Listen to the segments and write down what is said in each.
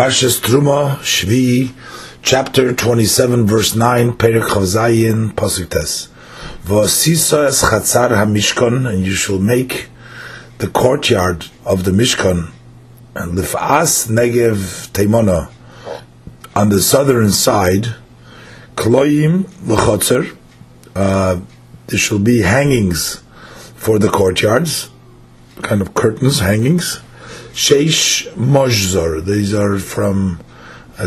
Parshas Truma, Shvi, chapter 27, verse 9, Perik Chavzayin, Pasuk Tes. V'osisa es chatzar ha-mishkan, and you shall make the courtyard of the Mishkan, and lif'as negev teimona, on the southern side, kloyim l'chotzer, uh, there shall be hangings for the courtyards, kind of curtains, hangings, Sheish Mojzor. These are from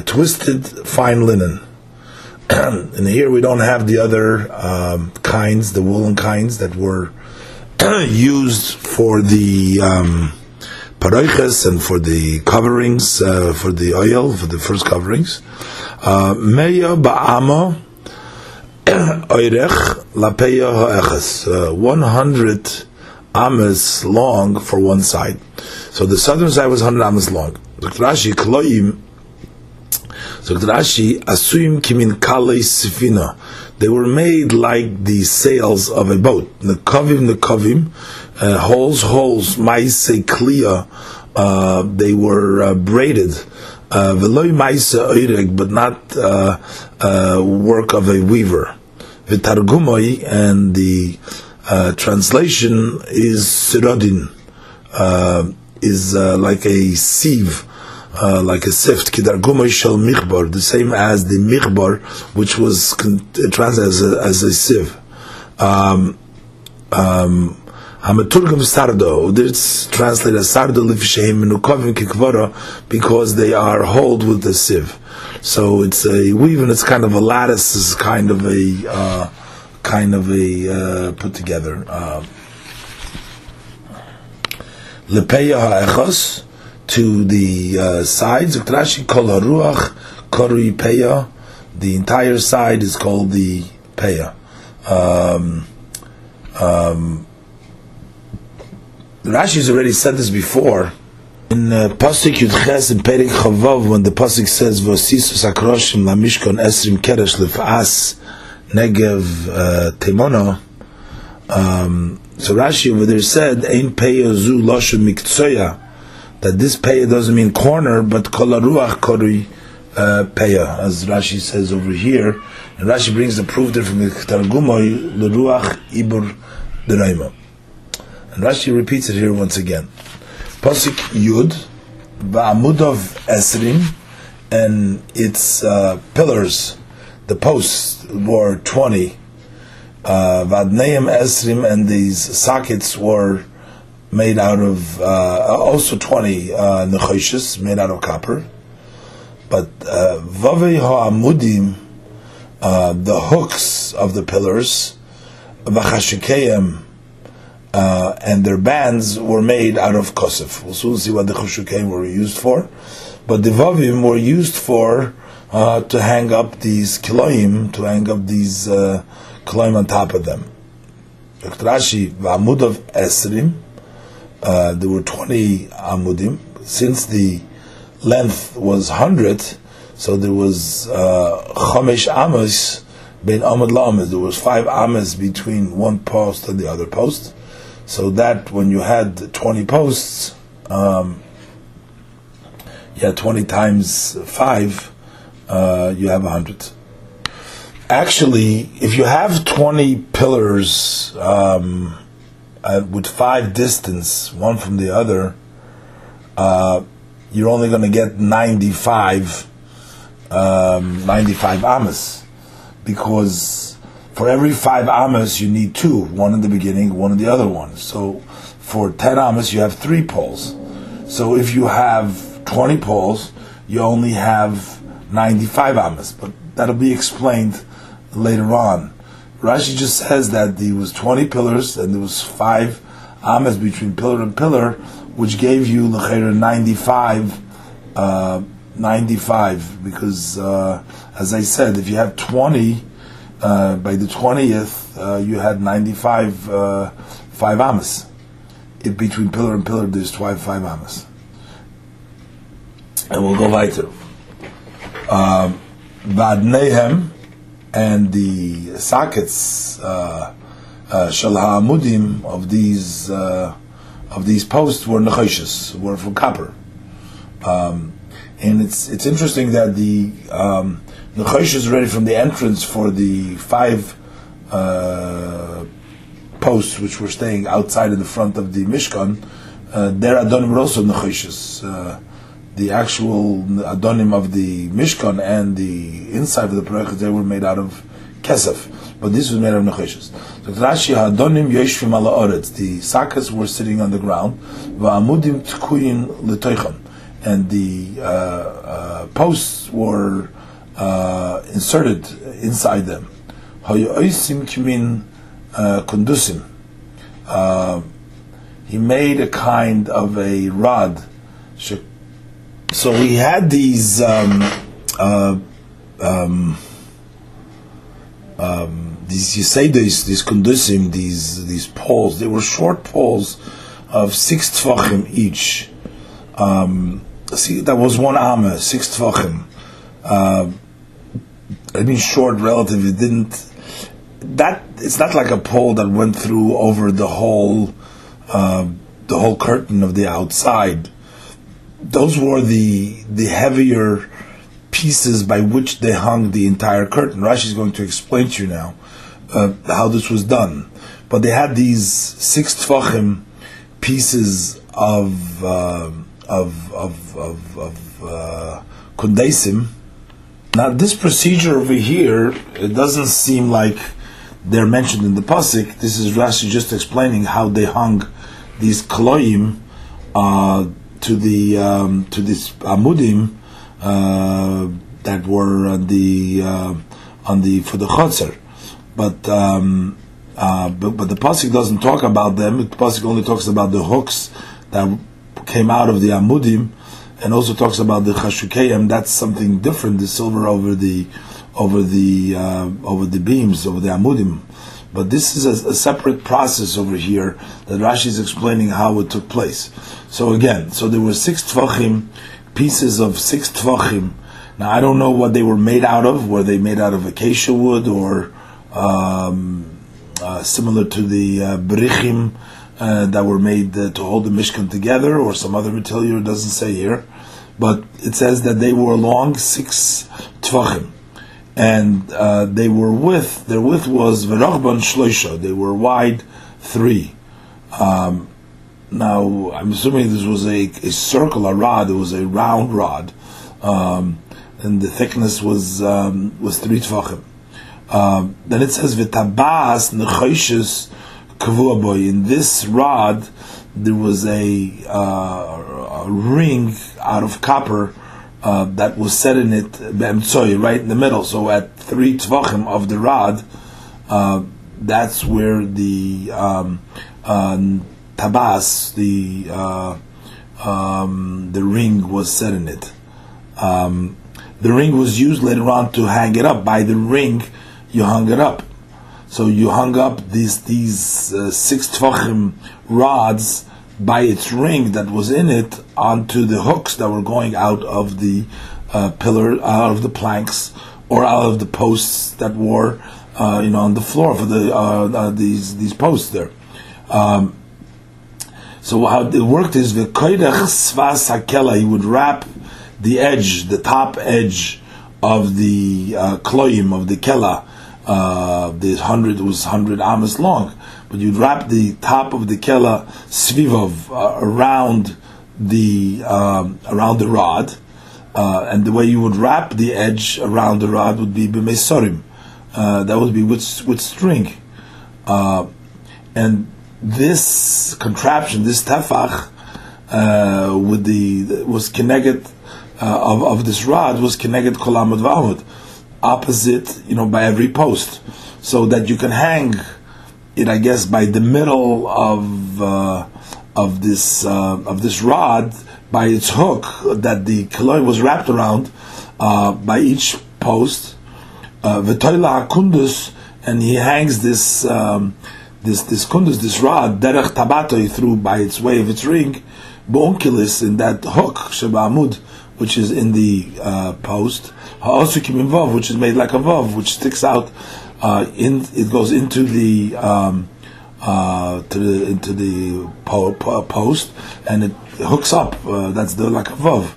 twisted fine linen. and here we don't have the other um, kinds, the woolen kinds that were used for the um, paroiches and for the coverings, uh, for the oil, for the first coverings. Uh, Meya ba'ama oirech lapeya ha'eches. Uh, 100 amas long for one side. So the southern side was 100 amas long. Rashi, kloim, so. Rashi, asuyim kimin kalei sifina. They were made like the sails of a boat. The kavim, the uh, holes, holes, maise kliya, uh, they were uh, braided. Veloy maise oireg, but not uh, uh, work of a weaver. V'targumoi, and the uh, translation is sirodin, uh, is uh, like a sieve, uh, like a sift. Kidargumay shel michbar, the same as the michbar, which was con- translated as a, as a sieve. Um, um, Hamaturgam sardo, it's translated as sardo lifsheim menukovim kikvara, because they are hold with the sieve. So it's a weave and it's kind of a lattice, is kind of a uh, kind of a uh, put together. Lepeya ha'echos to the uh, sides. Rashi kol haruach korui peya. The entire side is called the peya. Um, um, Rashi's already said this before. In uh, Pasuk Yudches in Perik Chavav, when the Pasuk says, "Vosisus akroshim lamishkon esrim keresh lefas negev uh, temono," um, so Rashi over there said, "Ein peya zu loshu miktsoya," that this peya doesn't mean corner, but kolaruach kori uh, peya, as Rashi says over here. And Rashi brings the proof there from the Targumoy leruach ibur deraima. And Rashi repeats it here once again. Pasuk Yud, Va'amud of Esrim, and its uh, pillars, the posts were 20. Vadneim Esrim, and these sockets were made out of, uh, also 20 uh, nechoshes, made out of copper. But uh, Vavei Ha'amudim, uh, the hooks of the pillars, V'chashikeim, uh, and their bands were made out of kosef. We'll soon see what the chushukim were used for, but the vavim were used for uh, to hang up these kiloim, to hang up these uh, kiloim on top of them. Rashi v'amud of esrim. Uh, there were twenty amudim. Since the length was hundred, so there was chamesh amos ben amud la'amas. There was five amas between one post and the other post. So that when you had 20 posts, um, you had 20 times 5, uh, you have a 100. Actually, if you have 20 pillars um, uh, with 5 distance, one from the other, uh, you're only going to get 95, um, 95 amas. Because for every five amas, you need two, one in the beginning, one in the other one. So for 10 amas, you have three poles. So if you have 20 poles, you only have 95 amas. But that'll be explained later on. Rashi just says that there was 20 pillars and there was five amas between pillar and pillar, which gave you l'chayra 95, uh, 95. Because, uh, as I said, if you have 20, uh, by the 20th, uh, you had 95 uh, 5 amas. If between pillar and pillar, there's 12 5 amas. And we'll go weiter. Vadnehem and the sockets, uh, shal ha'amudim of these uh, of these posts were nechoshes, were from copper. Um, and it's it's interesting that the um, Nechosh is ready from the entrance for the five uh, posts which were staying outside in the front of the Mishkan. Uh, their Adonim were also Nechoshes. Uh, the actual Adonim of the Mishkan and the inside of the Parechas, they were made out of Kesef. But this was made out of Nechoshes. So Rashi Adonim Yeshvim ala Oretz. The sakas were sitting on the ground. Va'amudim tkuyin letoichon. And the uh, uh, posts were uh, inserted inside them. Hayoisim kimin kundusim. He made a kind of a rod. So we had these um, uh, um, um, these you say these these kundusim these these poles. They were short poles of six tfachim each. Um, see, that was one amma, six tfachim. Uh, I mean, short relative. It didn't. That it's not like a pole that went through over the whole, uh, the whole curtain of the outside. Those were the the heavier pieces by which they hung the entire curtain. Rashi is going to explain to you now uh, how this was done. But they had these six tfachim pieces of uh, of of of, of uh, kundesim now, this procedure over here, it doesn't seem like they're mentioned in the pasuk. This is Rashi just explaining how they hung these kloim uh, to the um, to this amudim uh, that were on the uh, on the for the chotzer, but. Um, uh, but, but the pasuk doesn't talk about them. The pasuk only talks about the hooks that came out of the amudim, and also talks about the chashukayim. That's something different. The silver over the over the uh, over the beams over the amudim. But this is a, a, separate process over here that Rashi is explaining how it took place. So again, so there were six tvachim, pieces of six tvachim. Now I don't know what they were made out of. Were they made out of acacia wood or um, uh, similar to the uh? Uh, that were made uh, to hold the Mishkan together, or some other material, it doesn't say here but it says that they were long six tvachim, and uh, they were width. Their width was verachban shloisha. They were wide three. Um, now I'm assuming this was a, a circular rod. It was a round rod, um, and the thickness was um, was three tvachim. Um, then it says v'tabas nechoshes kavua In this rod, there was a, uh, a ring out of copper uh, that was set in it, right in the middle. So at three tvachim of the rod, uh, that's where the um, uh, tabas, the uh, um, the ring was set in it. Um, the ring was used later on to hang it up. By the ring, you hung it up. So you hung up these these uh, six tvachim rods by its ring that was in it onto the hooks that were going out of the uh, pillar, out of the planks, or out of the posts that were, uh, you know, on the floor for the uh, uh these these posts there. Um, so how it worked is the svas hakela. He would wrap the edge, the top edge of the uh, kloim of the kela. Uh, the hundred was hundred amas long but you'd wrap the top of the kela svivov uh, around the um, around the rod, uh, and the way you would wrap the edge around the rod would be b'mesorim. Uh, that would be with with string, uh, and this contraption, this tefach, uh, with the was connected uh, of, of this rod was connected kolamud v'amud, opposite, you know, by every post, so that you can hang it, I guess, by the middle of uh, of this uh, of this rod, by its hook that the kaloi was wrapped around, uh, by each post, uh, v'toila kundus, and he hangs this um, this this kundus, this rod, derech tabato, through by its way of its ring, bonkilis in that hook shabamud, which is in the uh, post, ha'osukim vav, which is made like a vav, which sticks out uh, in it goes into the um, uh, to the into the po- po- post and it hooks up. Uh, that's the like a vav.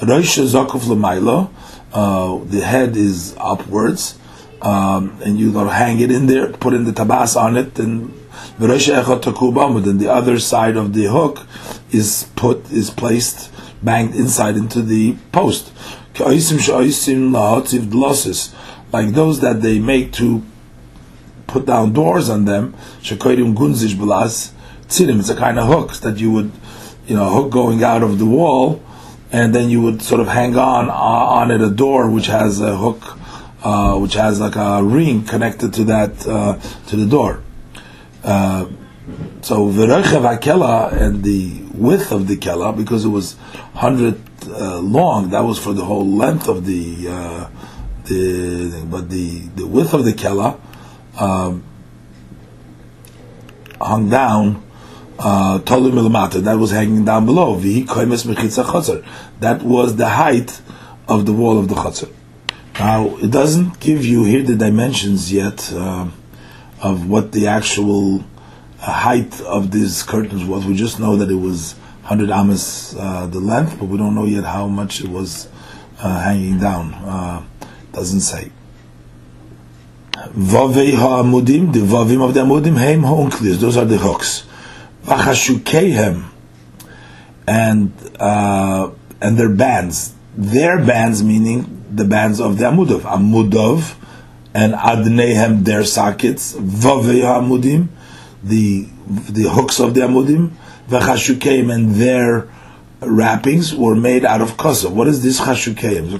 Zakuf uh, the head is upwards, um, and you gotta hang it in there, put in the tabas on it, and Roisha Echot then the other side of the hook is put, is placed, banged inside into the post. Like those that they make to put down doors on them, Shekoidim Gunzish Blas, Tzirim, it's a kind of hooks that you would, you know, hook going out of the wall, and then you would sort of hang on uh, on it a door which has a hook, uh, which has like a ring connected to that uh, to the door. Uh, so v'rechev hakela and the width of the kela because it was hundred uh, long. That was for the whole length of the uh, the but the the width of the kela um, hung down uh, that was hanging down below. That was the height of the wall of the chutzner. Now, it doesn't give you here the dimensions yet uh, of what the actual uh, height of these curtains was. We just know that it was 100 amas uh, the length, but we don't know yet how much it was uh, hanging down. Uh, doesn't say. Vavei ha'amudim, the vavim of the amudim, heim ha'unklis, those are the hooks v'chashukeihem, and uh, and their bands. Their bands meaning the bands of the amudov, amudov, and adnehem their sockets, vavei amudim, the the hooks of the amudim, v'chashukeim and their wrappings were made out of kosav. What is this chashukeim?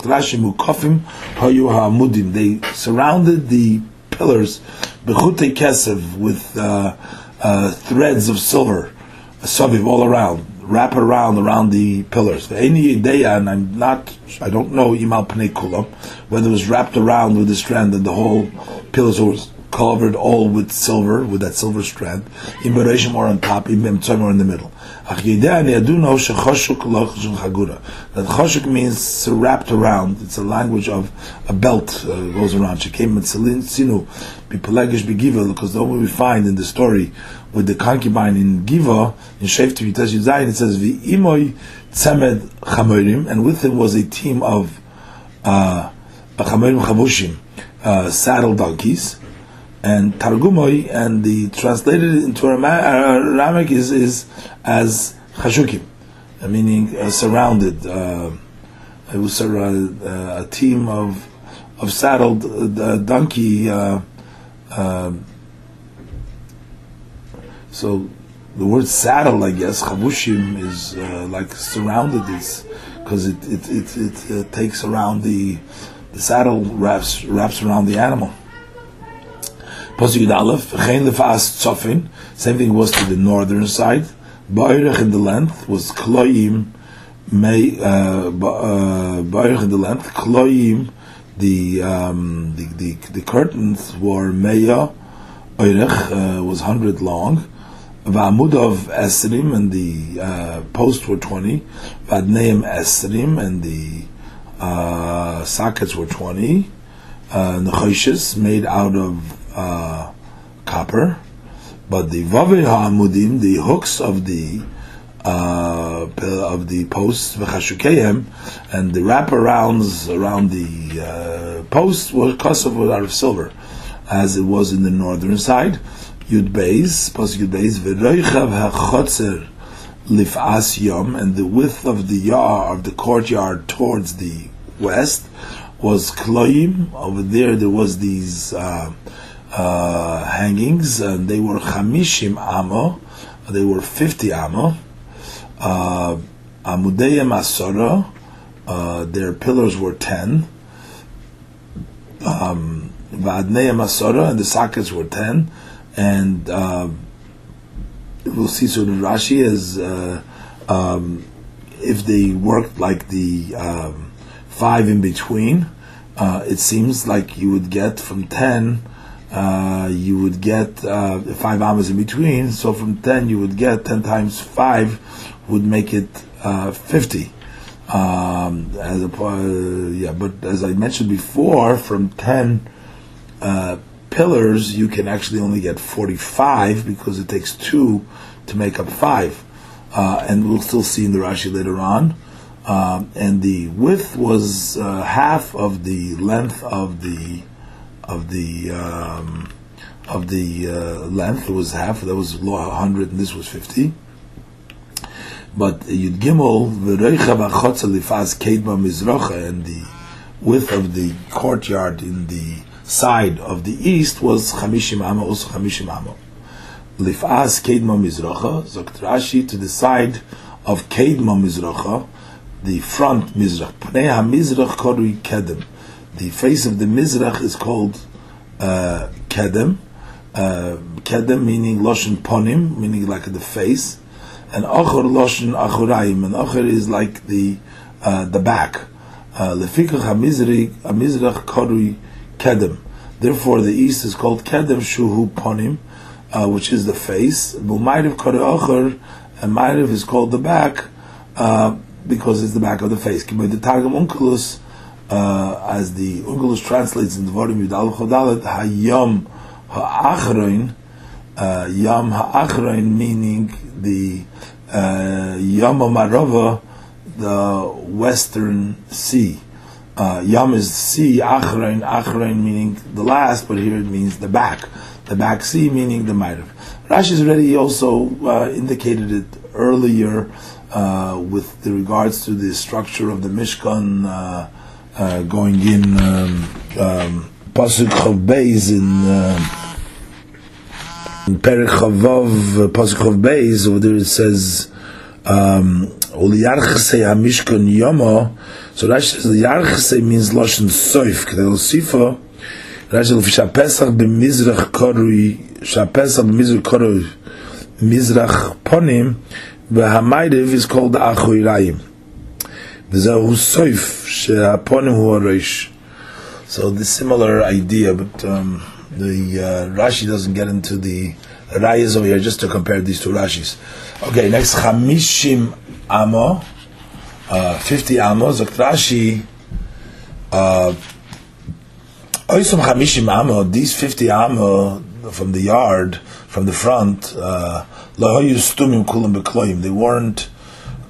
They surrounded the pillars bechute kesev with. Uh, uh, threads of silver, saviv all around, wrap around around the pillars. Any idea, and I'm not, I don't know imal kulam, whether it was wrapped around with the strand and the whole pillars was covered all with silver, with that silver strand. In or on top, in or in the middle. That choshuk means wrapped around. It's a language of a belt uh, goes around. Shekem sinu bipelegish begiva because the only we find in the story with the concubine in Giva in Shev Tivitas Yuzayin it says v'imoy tzemed chamorim and with him was a team of uh, chamorim chavushim uh, saddle donkeys and Targumoy, and the translated into Aramaic is, is as Chashukim, uh, meaning uh, surrounded. Uh, it was a, uh, a, team of of saddled uh, donkey. Uh, um, so the word saddle, I guess, chavushim is like surrounded, because it it, it, it takes around the the saddle wraps wraps around the animal. Pasuk Aleph, Chen Lefas Tzofin, same thing was to the northern side. Ba'irech in the length was Kloim, May, uh, uh, in the length, Kloim, the, um, the, the, the curtains were Meya, Oirech, uh, was 100 long. Va'amud of Esrim, and the uh, posts were 20. Va'adneim Esrim, and the uh, sockets were 20. Uh, made out of uh, copper, but the vavei ha'amudim, the hooks of the uh, of the posts v'chashukeim, and the wraparounds around the uh, posts were kosovo out of silver, as it was in the northern side. Yud Beis, Pas Yud Beis, v'roichav ha'chotzer lif'as yom, and the width of the yard of the courtyard towards the west was kloim. Over there, there was these. Uh, uh, hangings, and they were chamishim amo, they were fifty amo. Uh, Amudeyim asora, uh, their pillars were ten. Um, Vadneyim asora, and the sockets were ten, and uh, we'll see sort of Rashi as uh, um, if they worked like the um, five in between. Uh, it seems like you would get from ten uh, you would get uh, five amas in between. So from ten, you would get ten times five would make it uh, fifty. Um, as a, uh, yeah, but as I mentioned before, from ten uh, pillars, you can actually only get forty-five because it takes two to make up five. and we'll still see in the Rashi later on um, and the width was half of the length of the of the um, of the uh, length. It was half. That was hundred, and this was fifty. But Yud Gimel v'reichav achotza lifaz kedma mizracha, and the width of the courtyard in the side of the east was chamishim amo, also chamishim amo. Lifaz kedma mizracha, zokt Rashi to the side of kedma mizracha the front mizrach. Pnei ha-mizrach korui kedem. The face of the mizrach is called uh, kedem. Uh, kedem meaning loshen ponim, meaning like the face, and achor loshen achorayim, and achor is like the uh, the back. Lefikach ha-mizrach korui kedem. Therefore, the east is called kedem shuhu ponim, uh, which is the face. Bumayriv korui achor, and Mayriv is called the back. Uh, because it's the back of the face. The Targum Onkelos, uh, as the Onkelos translates in the volume Yudal Chodalet, Hayom Ha'achroin, uh, Yom Ha'achroin, meaning the uh, Yom Marova, the Western Sea. Uh, Yom is sea, Achroin, Achroin meaning the last, but here it means the back. The back sea meaning the Ma'ariv. Rashi already also uh, indicated it earlier uh, with the regards to the structure of the Mishkan uh, going in um, um, Pasuk Beis in uh, in Perek uh, Pasuk Chav Beis over there it says um, Uliyarchse HaMishkan Yomo so Rashi says Uliyarchse means Loshen Soif Kedel Sifa Rashi Lefisha Pesach b'Mizrach Korui Shapesach b'Mizrach Korui Mizrach Ponim והמיירב is called האחויריים. So the similar idea, but um, the uh, Rashi doesn't get into the rayas over here, just to compare these two Rashis. Okay, next, chamishim amo, uh, 50 amo, Zok Rashi, uh, oysom chamishim amo, these 50 amo from the yard, from the front, uh, they weren't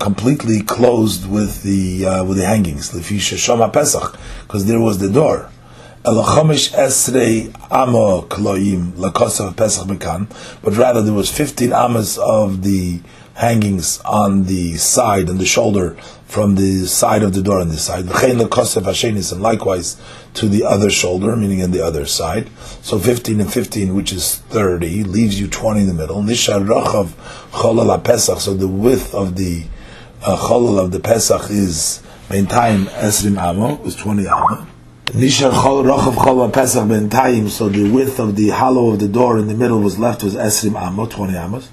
completely closed with the uh, with the hangings. because there was the door. But rather there was 15 amas of the hangings on the side and the shoulder from the side of the door on this side. And likewise to the other shoulder, meaning in the other side. So 15 and 15, which is 30, leaves you 20 in the middle. Pesach. So the width of the uh, Cholal of the Pesach is time Esrim Amo, is 20 Amo. Nishar Rachav Cholal Pesach time. So the width of the hollow of the door in the middle was left was Esrim Amo, 20 Amos.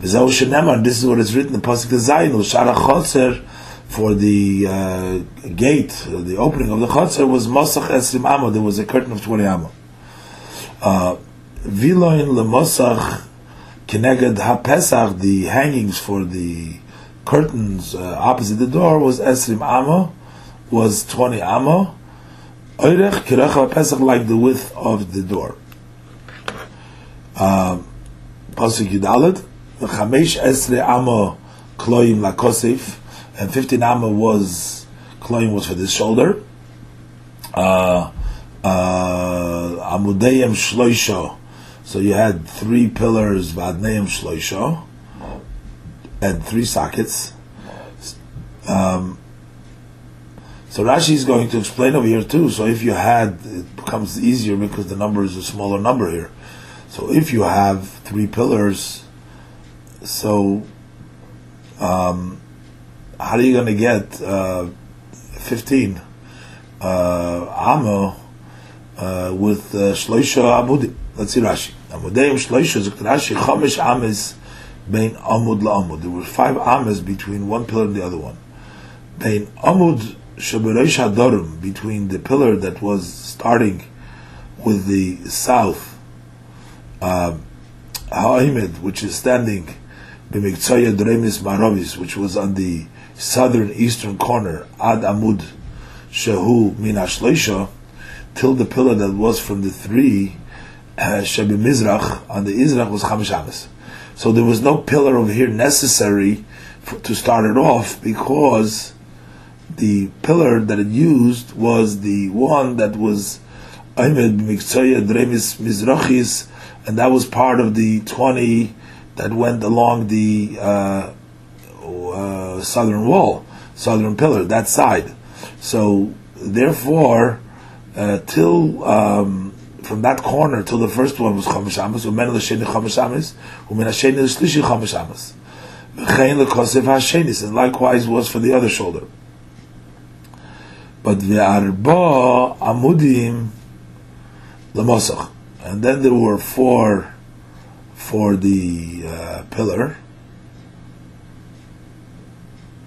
This is what is written in Pasuk Zayin, Shara Chotzer, for the uh, gate, the opening of the chutzner was Mosach Esrim Amo. There was a curtain of twenty Amo. Uh, Viloin lemosach keneged ha Pesach, The hangings for the curtains uh, opposite the door was Esrim Amo, was twenty Amo. Oirech kirach pesach like the width of the door. Uh, Pasuk Yudalet, Chamesh Esre Amo kloim lakosif and 15 amma was clothing was for this shoulder. Uh, uh, shloisho. So you had three pillars, vadneim shloisho, and three sockets. Um, so Rashi is going to explain over here too. So if you had, it becomes easier because the number is a smaller number here. So if you have three pillars, so um, how are you going to get uh, 15 uh, amo uh, with uh, shloisha amudim? Let's see Rashi. Amudim shloisha Rashi chomish ames bein amud la'amud. There were five ames between one pillar and the other one. Bein amud shabereish hadorim between the pillar that was starting with the south uh, which is standing b'miktzaya dremis maravis, which was on the southern eastern corner, ad amud shehu min ashleisha, till the pillar that was from the three uh, shebi mizrach on the Izrach was chamish So there was no pillar over here necessary for, to start it off because the pillar that it used was the one that was Ahmed Miktsaya Dremis Mizrachis, and that was part of the 20 that went along the uh, uh, southern wall, southern pillar, that side. So, therefore, uh, till um, from that corner till the first one was Chomish Amos, Umen L'Sheni Chomish Amos, Umen Hasheni L'Shlishi Chomish Amos. V'chein L'Kosef Hashenis, and likewise was for the other shoulder. But the Arba Amudim L'Mosach. And then there were four for the uh, pillar.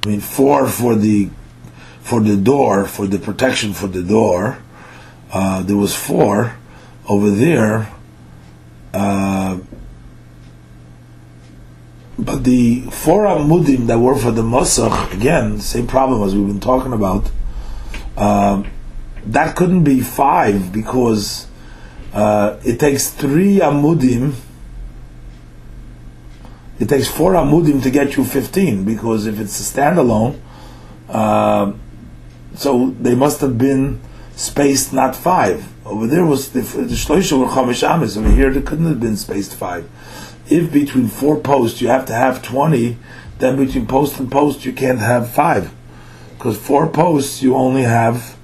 I mean, four for the for the door, for the protection for the door. Uh, there was four over there. Uh, but the four amudim that were for the Mosach, again, same problem as we've been talking about, uh, that couldn't be five because uh, it takes three amudim, it takes four amudim to get you 15 because if it's a standalone, uh, so they must have been spaced not five. Over there was the, shloisha were chamish amis. Over here, it couldn't have been spaced five. If between four posts you have to have twenty, then between post and post you can't have five, because four posts you only have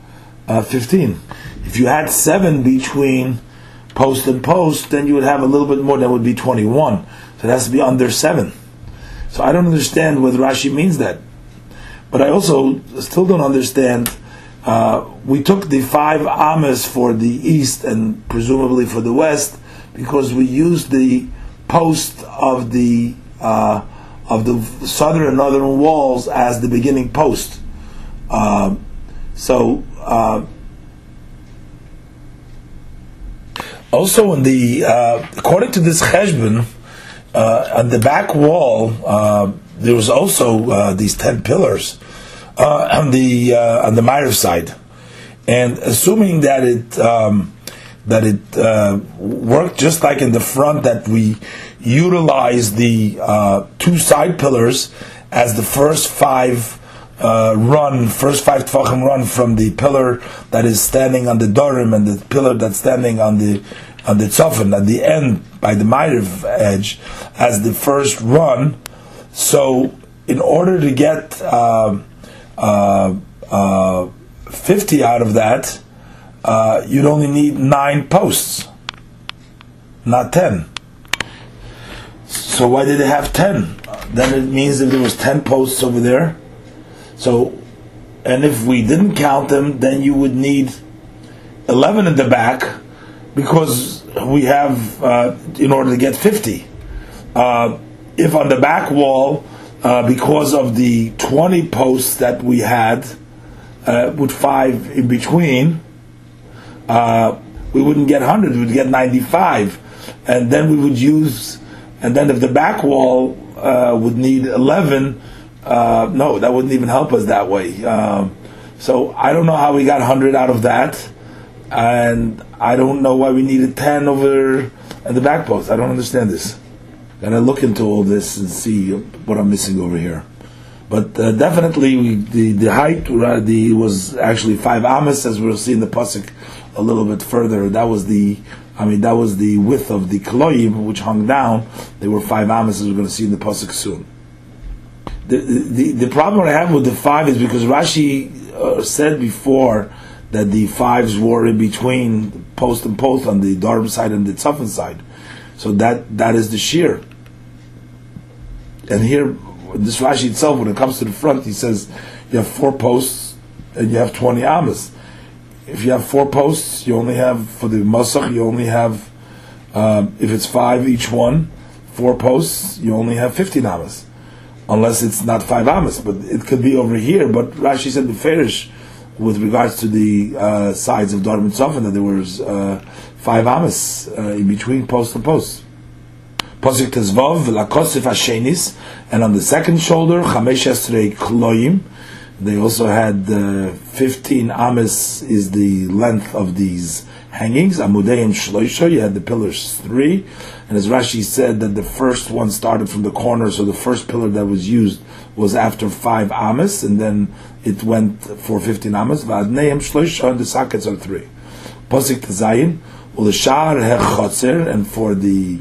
uh, fifteen. If you had seven between post and post, then you would have a little bit more. That would be twenty-one. So it has to be under seven. So I don't understand what Rashi means that. But I also still don't understand uh, we took the five amas for the east and presumably for the west because we used the post of the uh, of the southern and northern walls as the beginning post. Uh, so uh, also in the uh, according to this cheshbon on the back wall there was also these ten pillars uh, on the uh, on the Ma'ariv side, and assuming that it um, that it uh, worked just like in the front, that we utilize the uh, two side pillars as the first five. Uh, run first five tefachim run from the pillar that is standing on the dorim and the pillar that's standing on the on the tzofan at the end by the Ma'ariv edge as the first run. So in order to get uh, 50 out of that, uh, you'd only need nine posts, not 10. So why did they have 10? Then it means that there was 10 posts over there. So, and if we didn't count them, then you would need 11 in the back because we have, uh, in order to get 50. Uh, if on the back wall uh, because of the 20 posts that we had uh, with five in between, uh, we wouldn't get 100, we would get 95. And then we would use, and then if the back wall uh, would need 11, uh, no, that wouldn't even help us that way. Um, so I don't know how we got 100 out of that. And I don't know why we needed 10 over at the back post. I don't understand this. Gotta look into all this and see what I'm missing over here. But uh, definitely, we, the the height the was actually five amas, as we'll see in the pasuk a little bit further. That was the, I mean, that was the width of the kloim which hung down. They were five amas, as we're going to see in the pasuk soon. The, the the problem I have with the five is because Rashi uh, said before that the fives were in between post and post on the Darb side and the Tzafan side. So that that is the shear. And here, this Rashi itself, when it comes to the front, he says you have four posts and you have 20 amas. If you have four posts, you only have, for the masach, you only have, um, if it's five each one, four posts, you only have 15 amas. Unless it's not five amas, but it could be over here. But Rashi said the Farish, with regards to the uh, sides of Darm and Sofan, that there was uh, five amas uh, in between post and post. Posik Tezvav, Lakosif Hashenis, and on the second shoulder, Chamesh Esrei Kloim. They also had uh, 15 ames is the length of these hangings. Amudeim Shloisha, you had the pillars three. And as Rashi said, that the first one started from the corner, so the first pillar that was used was after five amas, and then it went for 15 amas. V'adneim shloisha, and the sockets are three. Posik Tazayin, Hechotzer, and for the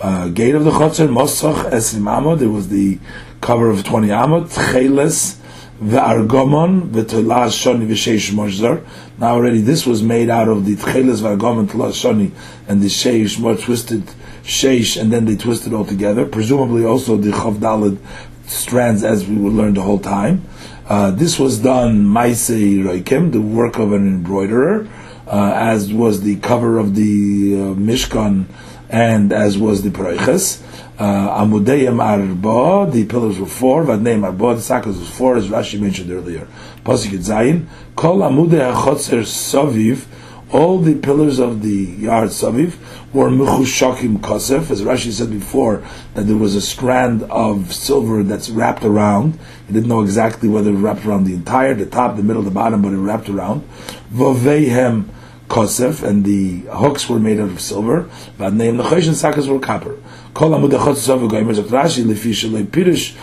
uh, gate of the Chotzer, Mosoch Esrim Amod, there was the cover of 20 Amod, Cheles, Ve'argomon, Ve'tolas Shoni V'sheish Mozar. Now already this was made out of the Tcheles Ve'argomon, Tolas Shoni, and the Sheish, more twisted Sheish, and then they twisted all together. Presumably also the Chavdalad strands as we would learn the whole time. Uh, this was done Maisei Roikim, the work of an embroiderer, uh, as was the cover of the uh, Mishkan and as was the Paroiches. Uh, Amudeyim Arba, the pillars were four, Vadneim Arba, the sackers was four, as Rashi mentioned earlier. Pasuk Zayin, Kol Amudei HaChotzer Soviv, all the pillars of the yard Saviv were Mechushakim Kosef, as Rashi said before, that there was a strand of silver that's wrapped around. He didn't know exactly whether it wrapped around the entire, the top, the middle, the bottom, but it wrapped around. Voveihem kosef, and the hooks were made out of silver. But the and sakas were copper. Kol amud Rashi pirish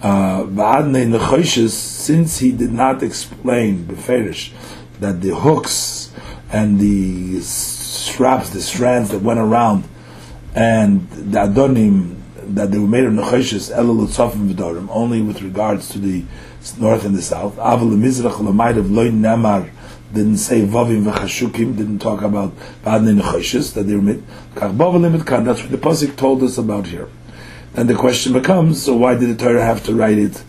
uh, since he did not explain beferish that the hooks and the straps, the strands that went around, and the adonim that they were made of nechoshes only with regards to the north and the south. Aval mizrach l'maydav loy nemar didn't say vavim v'chashukim, didn't talk about ba'adnei nechoshes that they were made. That's what the pasuk told us about here. Then the question becomes: So why did the Torah have to write it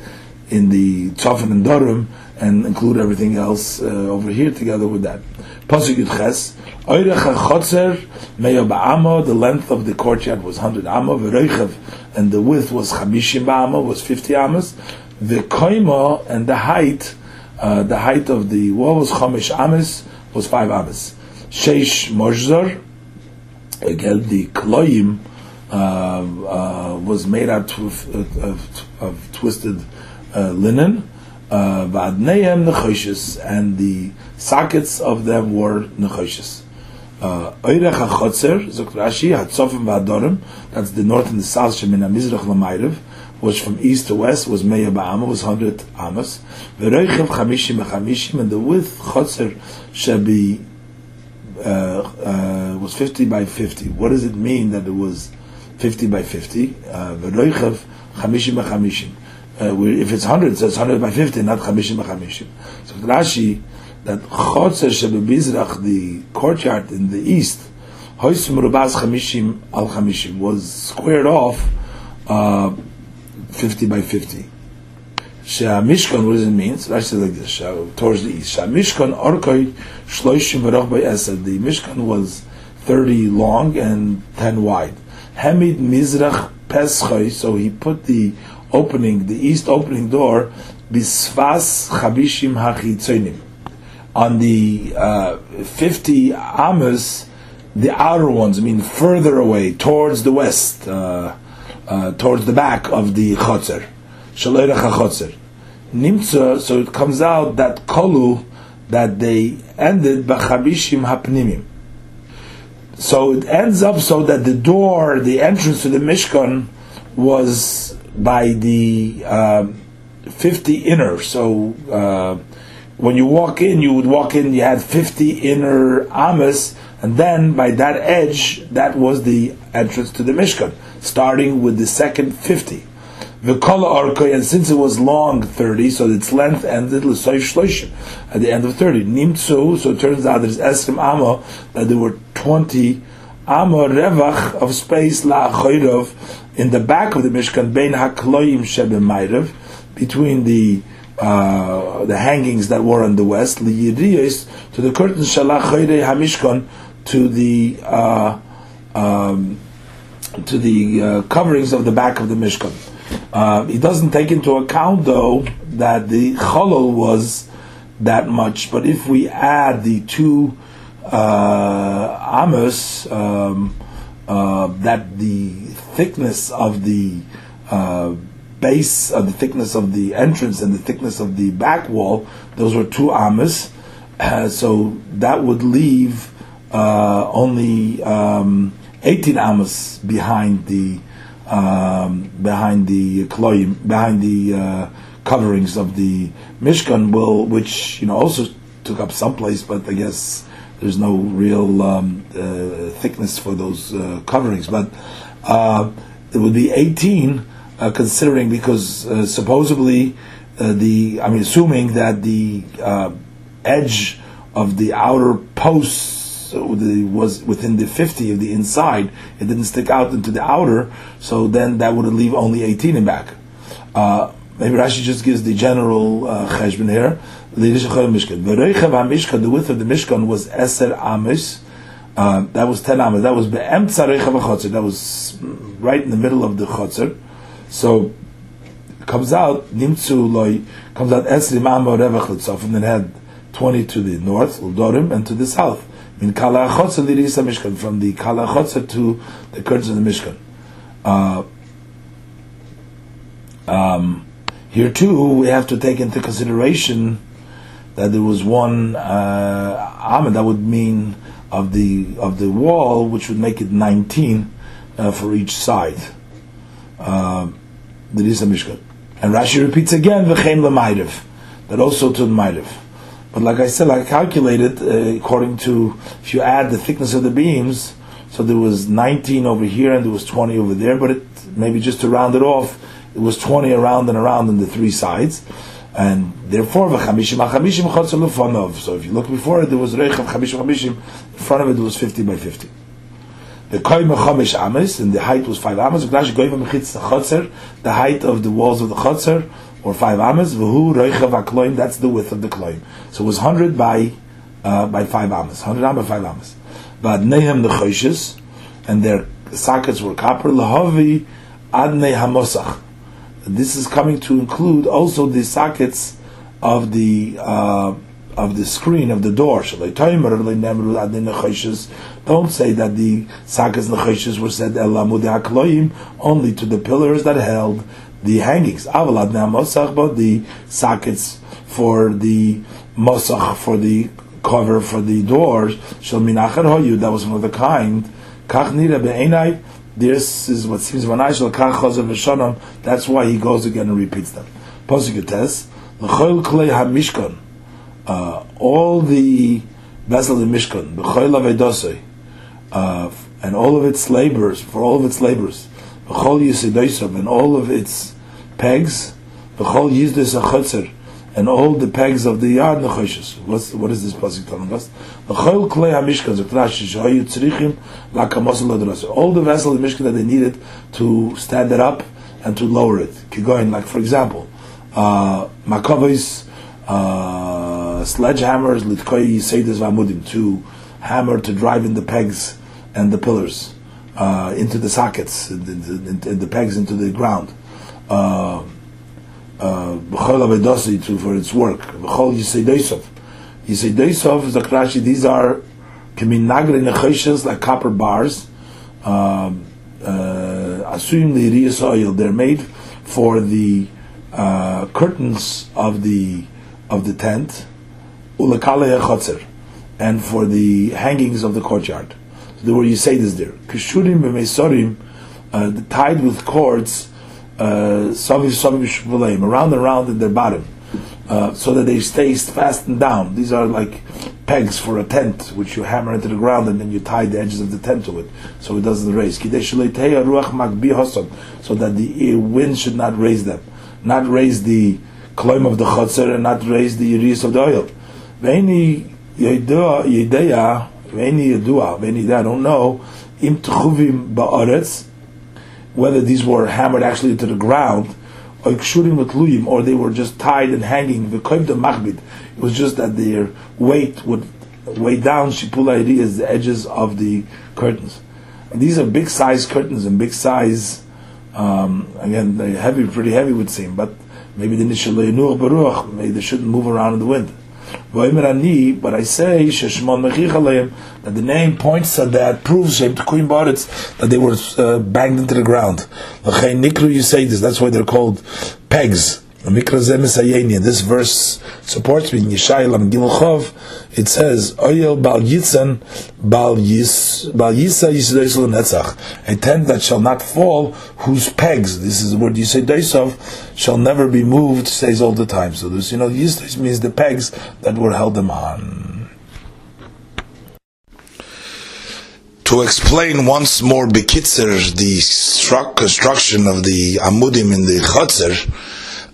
in the tzofim and dorim and include everything else uh, over here together with that? Pasuk Yudches, Oirech HaChotzer Meyo Ba'amo, the length of the courtyard was 100 Amo, and the width was Chamishim Ba'amo, was 50 Amos, the Koimo, and the height, uh, the height of the wall was Chamish Amos, was 5 Amos. Sheish Mozor, again, the Kloim, uh, uh, was made out of, of, of twisted uh, linen, Vadneim uh, nechoshes, and the sockets of them were nechoshes. Uh, Oirech HaChotzer, Zok Rashi, Hatzofim V'Adorim, that's the north and the south, Shemina Mizrach Lamayrev, which from east to west was Meya Ba'ama, was 100 Amos. V'Reichev Chamishim Chamishim, and the width Chotzer should be, uh, uh, was 50 by 50. What does it mean that it was 50 by 50? V'Reichev Chamishim Chamishim. Uh, if it's 100, so it's 100 by 50, not 50 by 50. So Rashi, that Chotzer Shebebizrach, the courtyard in the east, Hoysim Rubaz Chamishim al Chamishim, was squared off uh, 50 by 50. Mishkan, what does it mean? Rashi says like this, towards the east. Mishkan Orkoi Shloishim by Esed. The Mishkan was 30 long and 10 wide. Hamid Mizrach Peschoi, so he put the opening, the east opening door, bisfas chabishim hachitzonim. On the uh, 50 amas, the outer ones, I mean further away, towards the west, uh, uh, towards the back of the chotzer. Shaloirach chotzer. Nimtza, so it comes out that kolu, that they ended b'chabishim hapnimim. So it ends up so that the door, the entrance to the Mishkan, was by the uh, 50 inner. So uh, when you walk in, you would walk in, you had 50 inner amas, and then by that edge, that was the entrance to the Mishkan, starting with the second 50. V'kola arka, and since it was long 30, so its length ended shloshim, at the end of 30. Nimtzu, so it turns out there's esrim amma, that there were 20 amma revach of space la'achoyrov, in the back of the Mishkan, Bein Hakloim Shebe between the uh, the hangings that were on the west, liyiriyos to the curtains shalach hamishkan to the uh, um, to the uh, coverings of the back of the mishkan. Uh, he doesn't take into account though that the cholol was that much, but if we add the two uh, amos, um, uh, that the thickness of the uh, base, the thickness of the entrance and the thickness of the back wall, those were two amas. Uh, so that would leave uh, only um, 18 amas behind the um, behind the kloim, behind the uh, coverings of the Mishkan, will which you know also took up some place, but I guess there's no real um, uh, thickness for those uh, coverings. But uh, it would be 18, uh, considering because uh, supposedly the I mean, assuming that the edge of the outer posts so the, was within the 50 of the inside, it didn't stick out into the outer, so then that would leave only 18 in back. Uh, maybe Rashi just gives the general uh, cheshbon here. The width of the Mishkan was Eser Amis. Uh, that was 10 Amis. That was Be'emtza Reichav HaChotzer. That was right in the middle of the Chotzer. So, comes out, Nimtzu Loi, comes out Esri Mamo Revach Litzov, and then had 20 to the north, Uldorim, and to the south in Kala Chotzer Lirisa Mishkan, from the Kala Chotzer to the curtains of the Mishkan. Uh, um, here too, we have to take into consideration that there was one uh, Ahmed that would mean of the of the wall, which would make it nineteen uh, for each side. Uh, the Mishkan, and Rashi repeats again v'chein l'mayrev, that also to the mayrev. But like I said, I calculated uh, according to if you add the thickness of the beams, so there was 19 over here and there was 20 over there. But it, maybe just to round it off, it was 20 around and around on the three sides, and therefore v'chamishim hachamishim chotzer So if you look before it, there was reich of chamishim chamishim. In front of it, there was 50 by 50. The koyim chamish ames, and the height was five ames. The height of the walls of the chotzer or five amas, v'hu roichav akloim, that's the width of the kloim. So it was 100 by, uh, by five amas, 100 amas, five amas. But nehem the choishes, and their sockets were copper, lahavi adnei hamosach. This is coming to include also the sockets of the, uh, of the screen of the door. Don't say that the sockets the were said only to the pillars that held the hangings. Avalad mosach, but the sockets for the mosach, for the cover for the doors, shall minachar hoyu, that was one of the kind. Kach nira be'enai, this is what seems when I shall kach chazav v'shanam, that's why he goes again and repeats them. Posikates, l'choil klei ha-mishkan, uh, all the vessel of Mishkan, b'choil avedosei, uh, and all of its labors, for all of its labors, B'chol Yisidoisav, and all of its pegs, B'chol Yizdis Achotzer, and all the pegs of the yard nechoshes. What's what is this pasuk telling us? B'chol Klei HaMishkan Zotrash Shayu Tzrichim Lakamos Lodras. All the vessels of the Mishkan that they needed to stand it up and to lower it. Kigoin, like for example, uh, uh, sledgehammers, litkoi yisedes v'amudim, to hammer to drive in the pegs and the pillars uh, into the sockets, in the, the, pegs into the ground. Uh, uh, to for its work. B'chol. Yisei Deisov, Zakrashi, these are Keminagre Necheshes, like copper bars. Um, the Asuyim Leiriyas oil. They're made for the uh, curtains of the of the tent, ulakale and for the hangings of the courtyard the word you say this there. Kishurim b'meisorim, uh, tied with cords, uh, saviv saviv around and around in their bottom, uh, so that they stay fastened down. These are like pegs for a tent, which you hammer into the ground and then you tie the edges of the tent to it, so it doesn't raise. So that the wind should not raise them, not raise the kloim of the chotzer and not raise the iris of the oil. Any yadua, any I don't know, im tchuvim ba'aretz, whether these were hammered actually into the ground, or kshurim or they were just tied and hanging. The machbid. It was just that their weight would weigh down shipula is the edges of the curtains. And these are big size curtains and big size. Um, again, they're heavy, pretty heavy would seem, but maybe the nishalayinu maybe they shouldn't move around in the wind. But I say that the name points to that, proves Queen Baritz that they were uh, banged into the ground. You say this. That's why they're called pegs. This verse supports me in Yishayim Gilchov. It says, Oyel Bal Yitzan Bal Yisa Yisrael Netzach. A tent that shall not fall, whose pegs, this is the word Yisrael Daisov, shall never be moved, says all the time. So this, you know, Yisrael means the pegs that were held them on. To explain once more Bekitzer, the construction of the Amudim in the Chotzer,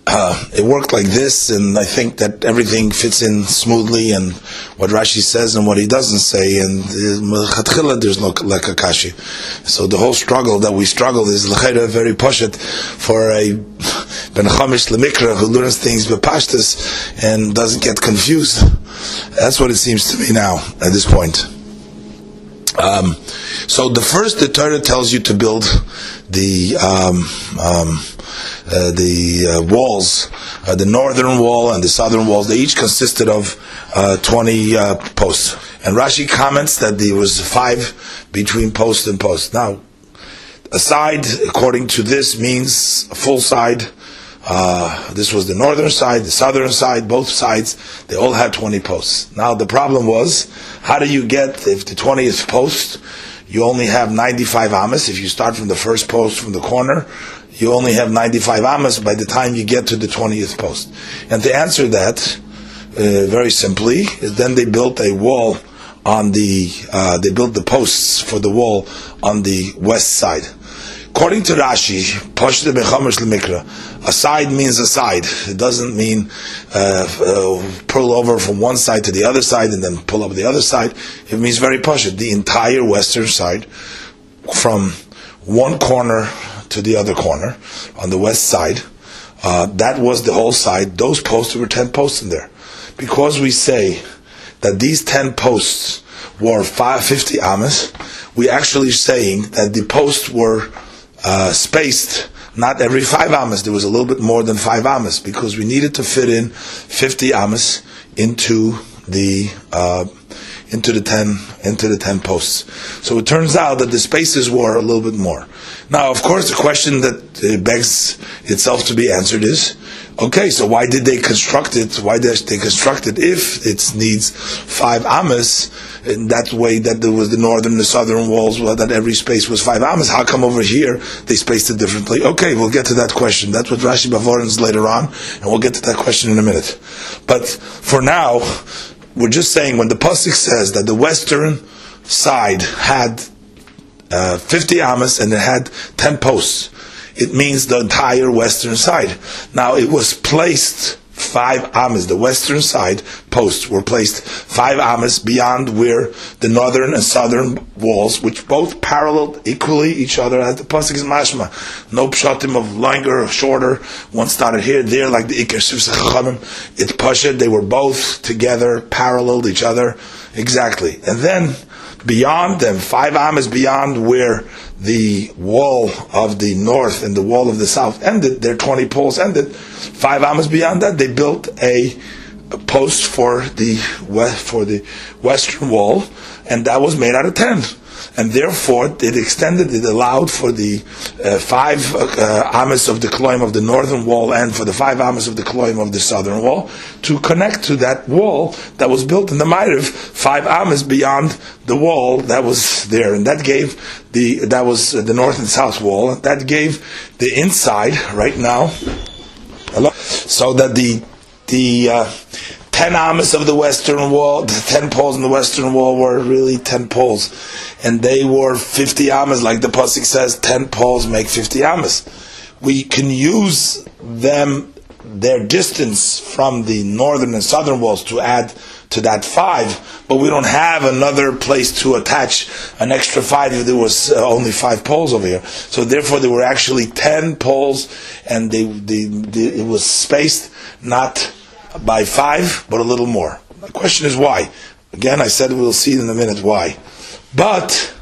uh, it worked like this, and I think that everything fits in smoothly, and what Rashi says and what he doesn't say, and uh, there's no lekakashi. So the whole struggle that we struggle is l'chayra very poshet for a ben chamish lemikra who learns things bepashtas and doesn't get confused. That's what it seems to me now at this point. Um, so the first, the Torah tells you to build the um, um, uh, the uh, walls, uh, the northern wall and the southern walls. They each consisted of uh, twenty uh, posts. And Rashi comments that there was five between post and post. Now, a side, according to this, means a full side. This was the northern side, the southern side, both sides, they all had 20 posts. Now the problem was, how do you get, if the 20th post, you only have 95 amas, if you start from the first post from the corner, you only have 95 amas by the time you get to the 20th post. And to answer that, uh, very simply, then they built a wall on the, uh, they built the posts for the wall on the west side. According to Rashi, a side means a side. It doesn't mean uh, uh, pull over from one side to the other side and then pull up the other side. It means very Pashta, the entire western side, from one corner to the other corner, on the west side. Uh, that was the whole side. Those posts were 10 posts in there. Because we say that these 10 posts were five, fifty amas, we actually saying that the posts were uh, spaced not every five amas. There was a little bit more than five amas because we needed to fit in 50 amas into the uh, into the ten into the ten posts. So it turns out that the spaces were a little bit more. Now, of course, the question that uh, begs itself to be answered is, okay, so why did they construct it? Why did they construct it if it needs five amas in that way that there was the northern and the southern walls, well, that every space was five amas? How come over here they spaced it differently? Okay, we'll get to that question. That's what Rashi Bavorins later on, and we'll get to that question in a minute. But for now, we're just saying when the pasuk says that the western side had uh, 50 amas and it had 10 posts, it means the entire western side. Now it was placed five amas, the western side posts were placed five amas beyond where the northern and southern walls, which both paralleled equally each other, as the pasuk is mashma. No pshatim of longer or shorter. One started here, there, like the ikar chachamim. It's pasha. They were both together, paralleled each other exactly, and then beyond them, five amas beyond where the wall of the north and the wall of the south ended, their 20 poles ended, five amas beyond that, they built a, post for the, for the western wall, and that was made out of 10 and therefore it extended, it allowed for the uh, five uh, amas of the kloim of the northern wall and for the five amas of the kloim of the southern wall to connect to that wall that was built in the Ma'ariv, five amas beyond the wall that was there, and that gave the that was the north and south wall. That gave the inside right now, so that the the uh, ten amas of the western wall, the ten poles in the western wall were really ten poles, and they were fifty amas, like the pasuk says, ten poles make fifty amas. We can use them, their distance from the northern and southern walls, to add to that five, but we don't have another place to attach an extra five if there was uh, only five poles over here. So therefore, there were actually ten poles, and they, they, they it was spaced not by five, but a little more. The question is why. Again, I said we'll see in a minute why. But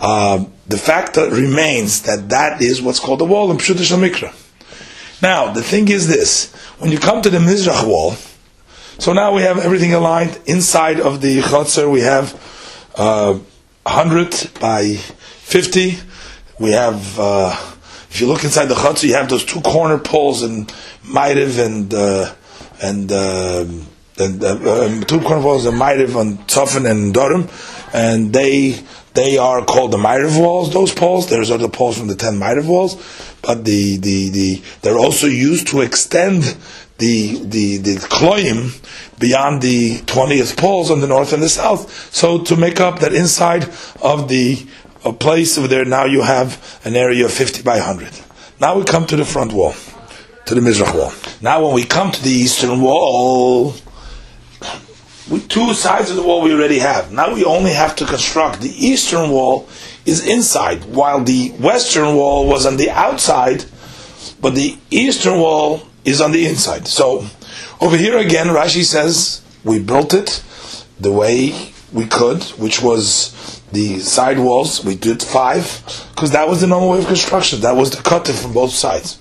uh, the fact that remains that that is what's called the wall in Pshuta Mikra. Now, the thing is this: when you come to the Mizrach wall, so now we have everything aligned inside of the Chotzer. We have uh, 100 by 50. We have, uh, if you look inside the Chotzer, you have those two corner poles and Ma'ariv and uh, and uh, and uh, um, two corner walls are Ma'ariv on Tzofan and Dorim, and they they are called the Ma'ariv walls. Those poles, there's other poles from the ten Ma'ariv walls, but the, the, the they're also used to extend the the the kloim beyond the twentieth poles on the north and the south. So to make up that inside of the a place over there, now you have an area of fifty by hundred. Now we come to the front wall, to the Mizrach wall. Now when we come to the eastern wall, we, two sides of the wall we already have. Now we only have to construct the eastern wall is inside, while the western wall was on the outside, but the eastern wall is on the inside. So over here again, Rashi says we built it the way we could, which was the side walls. We did five because that was the normal way of construction. That was the cutting from both sides.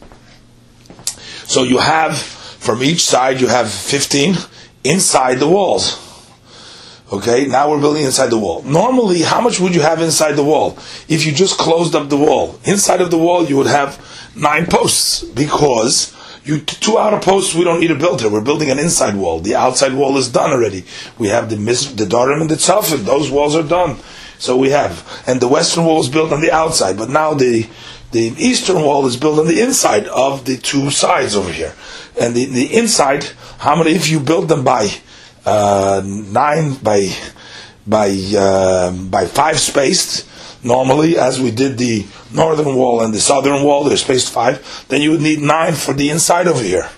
So you have from each side you have fifteen inside the walls. Okay, now we're building inside the wall. Normally, how much would you have inside the wall? If you just closed up the wall, inside of the wall you would have nine posts because you two outer posts we don't need to build here. We're building an inside wall. The outside wall is done already. We have the the Darim and the Tzafin. Those walls are done. So we have, and the western wall is built on the outside, but now the the eastern wall is built on the inside of the two sides over here. And the, the inside, how many, if you build them by uh, nine, by, by, uh, by five spaced, normally, as we did the northern wall and the southern wall, they're spaced five, then you would need nine for the inside over here.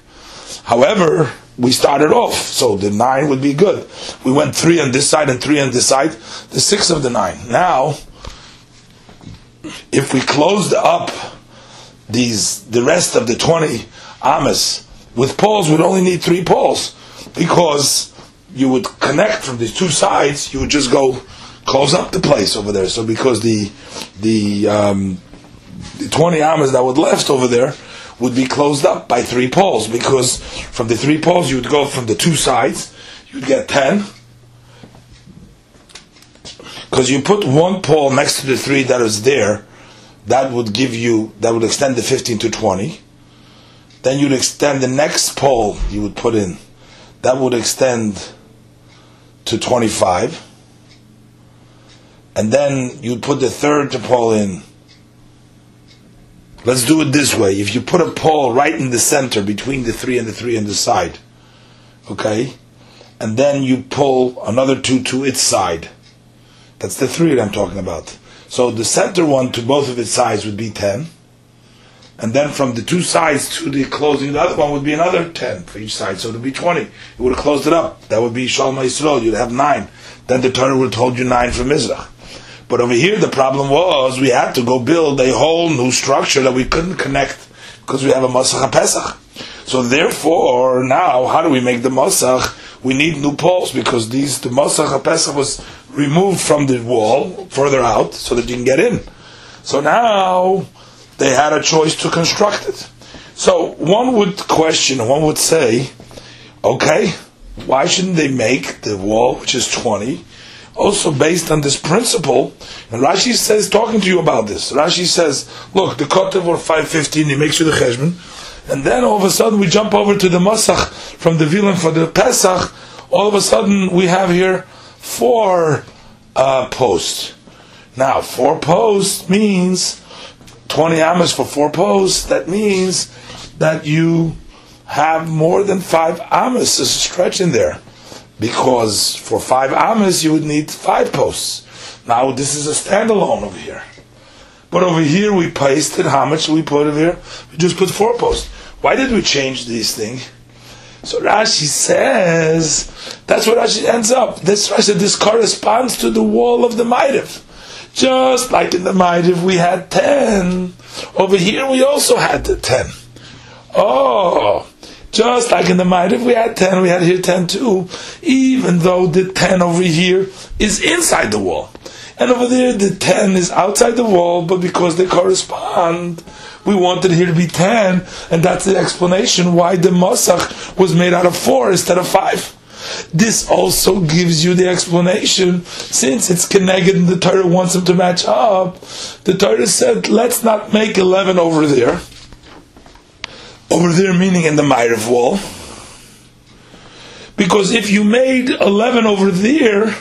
However, we started off, so the nine would be good. We went three on this side and three on this side, the six of the nine. Now, if we closed up these the rest of the 20 amas with poles, we'd only need three poles because you would connect from these two sides. You would just go close up the place over there. So because the the, um, the 20 amas that would left over there would be closed up by three poles because from the three poles you would go from the two sides. You'd get 10 because you put one pole next to the three that is there, that would give you, that would extend the 15 to 20. Then you'd extend the next pole you would put in, that would extend to 25. And then you'd put the third pole in. Let's do it this way. If you put a pole right in the center between the three and the three on the side, okay, and then you pull another two to its side that's the three that I'm talking about. So the center one to both of its sides would be 10. And then from the two sides to the closing, the other one would be another 10 for each side. So it would be 20. It would have closed it up. That would be Shalom Yisrael. You'd have 9. Then the Torah would have told you 9 for Mizrach. But over here, the problem was we had to go build a whole new structure that we couldn't connect because we have a Masach Pesach. So therefore, now, how do we make the Masach? We need new poles because these, the Masach Pesach was removed from the wall further out so that you can get in. So now they had a choice to construct it. So one would question, one would say, okay, why shouldn't they make the wall, which is 20, also based on this principle? And Rashi says, talking to you about this, Rashi says, look, the Kotev were 515, he makes you the Cheshbon, and then all of a sudden we jump over to the Masach from the Viloin for the Pesach, all of a sudden we have here four uh, posts. Now, four posts means 20 amas for four posts. That means that you have more than five amas as a stretch in there. Because for five amas, you would need five posts. Now, this is a standalone over here. But over here, we pasted how much we put over here? We just put four posts. Why did we change these things? So Rashi says that's where Rashi ends up. This Rashi this corresponds to the wall of the Ma'ariv. Just like in the Ma'ariv we had ten, over here we also had the ten. Oh, just like in the Ma'ariv we had ten, we had here ten too. Even though the ten over here is inside the wall, and over there the ten is outside the wall, but because they correspond we wanted here to be 10, and that's the explanation why the Masach was made out of 4 instead of 5. This also gives you the explanation, since it's connected and the Torah wants them to match up, the Torah said, let's not make 11 over there. over there, meaning in the Ma'ariv wall. Because if you made 11 over there,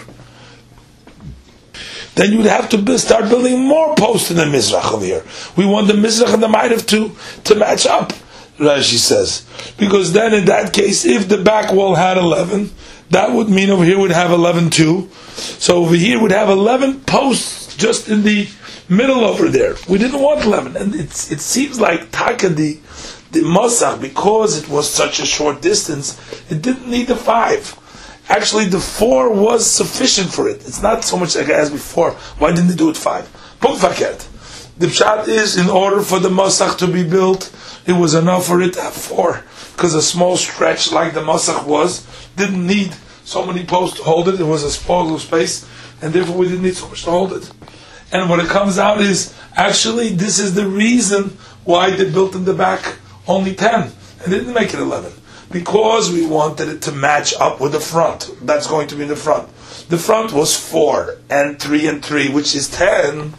then you would have to start building more posts in the Mizrach over here. We want the Mizrach and the Ma'ariv to, to match up, Rashi says. Because then in that case, if the back wall had 11, that would mean over here would have 11 too. So over here would have 11 posts just in the middle over there. We didn't want 11. And it's, it seems like Taka, the, the Mosach, because it was such a short distance, it didn't need the five. Actually, the four was sufficient for it. It's not so much like as before. Why didn't they do it five? The pshat is, in order for the Mosach to be built, it was enough for it to have four. Because a small stretch like the Mosach was, didn't need so many posts to hold it. It was a small space, and therefore we didn't need so much to hold it. And what it comes out is actually this is the reason why they built in the back only 10 and didn't make it 11. Because we wanted it to match up with the front. That's going to be in the front. The front was 4 and 3 and 3, which is 10.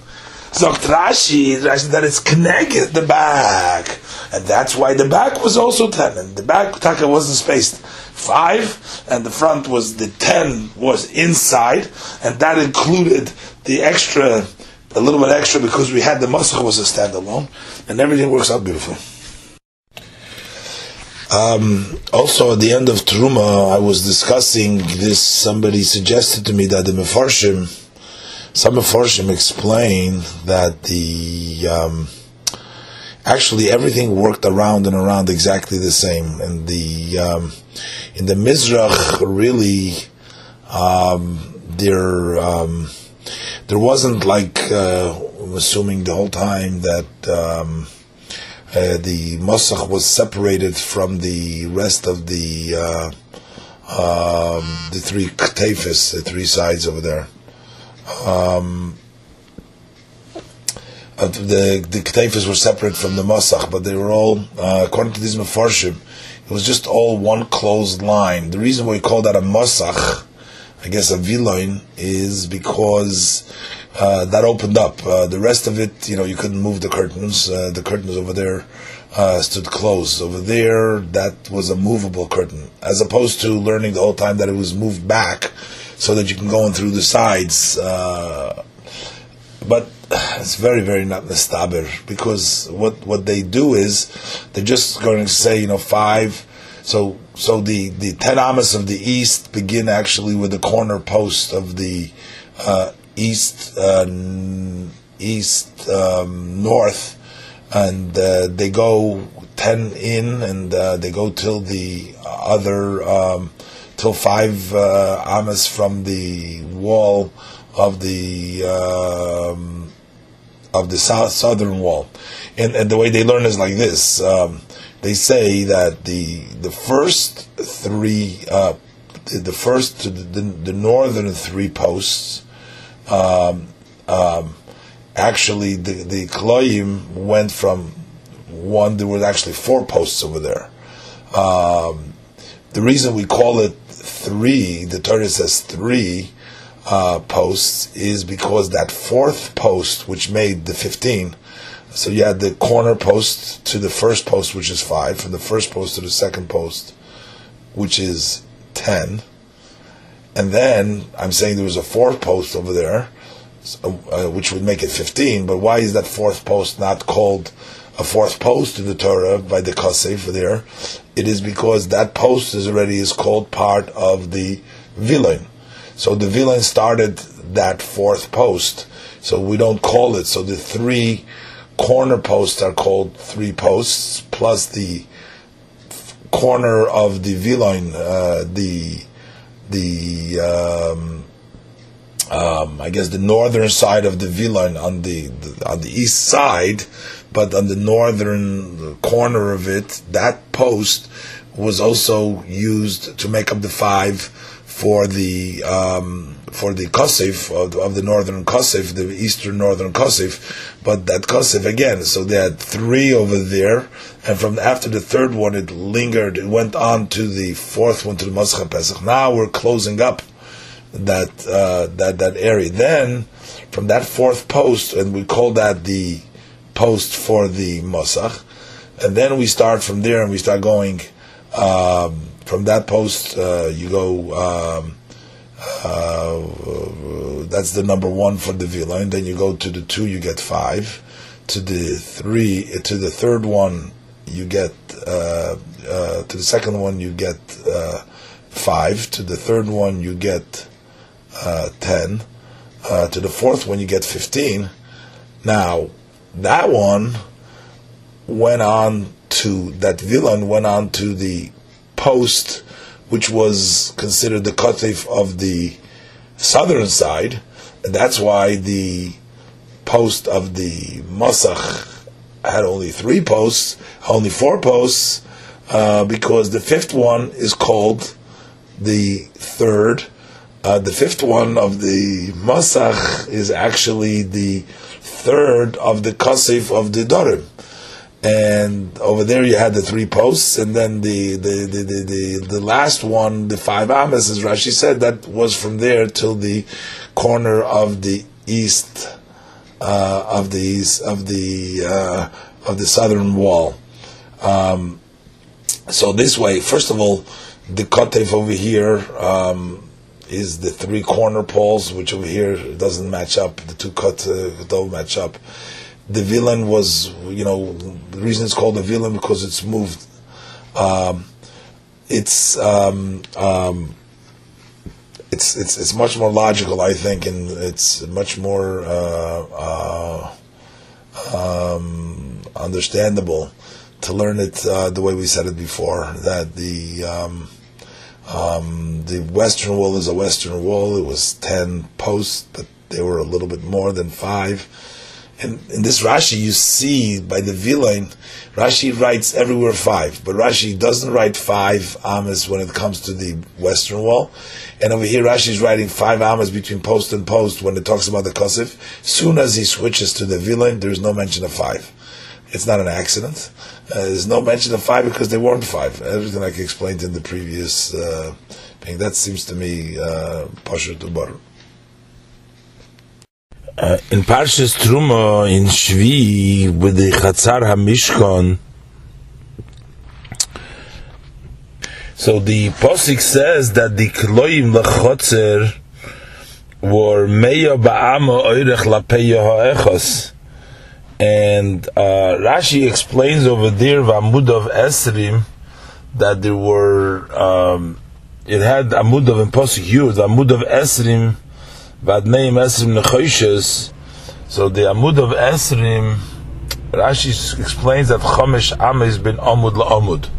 Zogt Rashi, Rashi that it's connected the back. And that's why the back was also 10. And the back taka wasn't spaced 5, and the front was the 10 was inside, and that included the extra a little bit extra because we had the Masach was a standalone, and everything works out beautifully. Um, also, at the end of Truma, I was discussing this. Somebody suggested to me that the Mefarshim, some Mefarshim explain that the um, actually everything worked around and around exactly the same, and the um, in the Mizrach really um, there um, there wasn't like uh, assuming the whole time that um, uh, the Mosach was separated from the rest of the uh, um, the three ktefis, the three sides over there. Um, uh, the the ktefis were separate from the Mosach, but they were all, uh, according to these Mefarshim, it was just all one closed line. The reason why we call that a Mosach I guess a viloin is because uh, that opened up. Uh, the rest of it, you know, you couldn't move the curtains. Uh, the curtains over there uh, stood closed. Over there, that was a movable curtain, as opposed to learning the whole time that it was moved back so that you can go in through the sides. Uh, but it's very, very not nestaber because what what they do is they're just going to say, you know, five so, so the, the ten amas of the east begin actually with the corner post of the east uh, east um, north, and uh, they go ten in, and uh, they go till the other um, till five uh, amas from the wall of the um, of the south southern wall, and, and the way they learn is like this. Um, they say that the the first three, uh, the, the, first the, the, northern three posts, um, um, actually the the kloim went from one. There were actually four posts over there. Um, the reason we call it three, the Torah says three uh, posts, is because that fourth post, which made the fifteen so you had the corner post to the first post, which is five, from the first post to the second post, which is ten. And then I'm saying there was a fourth post over there, uh, which would make it 15. But why is that fourth post not called a fourth post in the Torah by the Kasef there? It is because that post is already is called part of the viloin. So the viloin started that fourth post. So we don't call it. So the three corner posts are called three posts, plus the corner of the viloin, uh, the the um, um, I guess the northern side of the viloin on the, the, on the east side, but on the northern corner of it, that post was also used to make up the five for the um, for the Kosif of, of, the northern Kosif, the eastern northern Kosif, but that Kosif again. So they had three over there, and from after the third one, it lingered. It went on to the fourth one to the Masach Pesach. Now we're closing up that uh, that that area. Then from that fourth post, and we call that the post for the Masach. and then we start from there and we start going um, from that post. Uh, you go. Um, uh, that's the number one for the villa, and then you go to the two, you get five. To the three, to the third one, you get. Uh, uh, to the second one, you get uh, five. To the third one, you get uh, ten. to the fourth one, you get fifteen. Now, that one went on to that viloin went on to the post, which was considered the katif of the southern side, and that's why the post of the masach had only three posts, only four posts, uh, because the fifth one is called the third. Uh, the fifth one of the masach is actually the third of the kasif of the dorim and over there you had the three posts, and then the the, the, the, the, the last one, the five amas, as Rashi said, that was from there till the corner of the east uh, of the east of the uh, of the southern wall. Um, so this way, first of all, the kotef over here um, is the three corner poles, which over here doesn't match up. The two cut uh, don't match up the viloin was, you know, the reason it's called a viloin because it's moved. Um, it's um, um, it's it's it's much more logical, I think, and it's much more uh, uh, um, understandable to learn it uh, the way we said it before. That the um, um, the western wall is a western wall. It was ten posts, but they were a little bit more than five and in this Rashi, you see by the viloin, Rashi writes everywhere five, but Rashi doesn't write five amas when it comes to the western wall. And over here, Rashi is writing five amas between post and post when it talks about the kosif. Soon as he switches to the viloin, there is no mention of five. It's not an accident. Uh, there's no mention of five because they weren't five. Everything I explained in the previous uh, thing. That seems to me uh, to bar. Uh, in Parshas Truma in Shvi with the Chatzar Hamishkon. So the posik says that the Kloim lechotzer were meya ba'ama oirech lapeya ha'echos. And uh, Rashi explains over there Vamud of Esrim that there were um, it had Amud of in Posik Yud, Amud of Esrim Vadneim Esrim Nechoshes. So the Amud of Esrim, Rashi explains that Chomesh has been Amud LaAmud.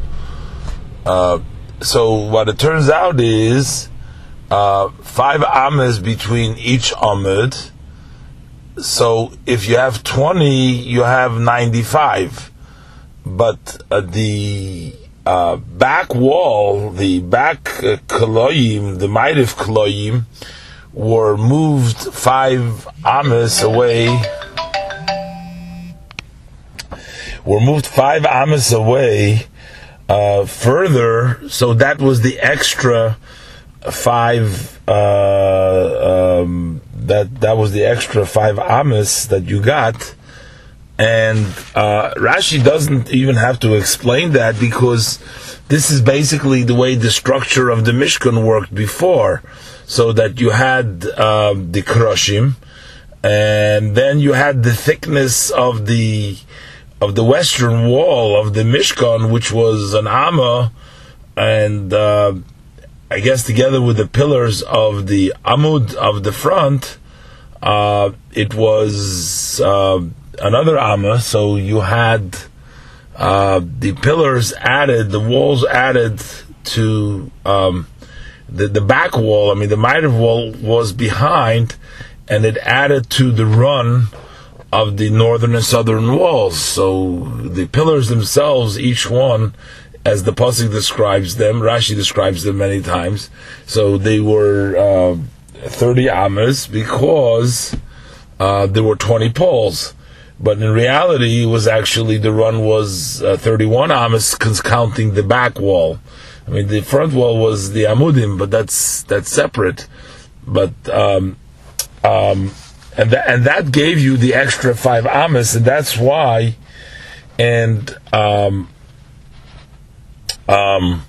Uh, so what it turns out is uh, five Amas between each Amud. So if you have 20, you have 95. But uh, the uh, back wall, the back uh, Koloyim, the Ma'ariv Koloyim, were moved five amas away. Were moved five amas away uh, further, so that was the extra five. Uh, um, that that was the extra five amas that you got, and uh, Rashi doesn't even have to explain that because this is basically the way the structure of the Mishkan worked before so that you had uh, the krushim, and then you had the thickness of the of the western wall of the Mishkan, which was an amma, and uh, I guess together with the pillars of the amud of the front, uh, it was uh, another amma. So you had uh, the pillars added, the walls added to. Um, the, the back wall, I mean, the Ma'ariv wall was behind, and it added to the run of the northern and southern walls. So the pillars themselves, each one, as the pasuk describes them, Rashi describes them many times. So they were uh, thirty amas because uh, there were twenty poles. But in reality, it was actually the run was uh, thirty-one amas, counting the back wall. I mean, the front wall was the amudim, but that's that's separate. But um, um, and that and that gave you the extra five amas, and that's why and um, um,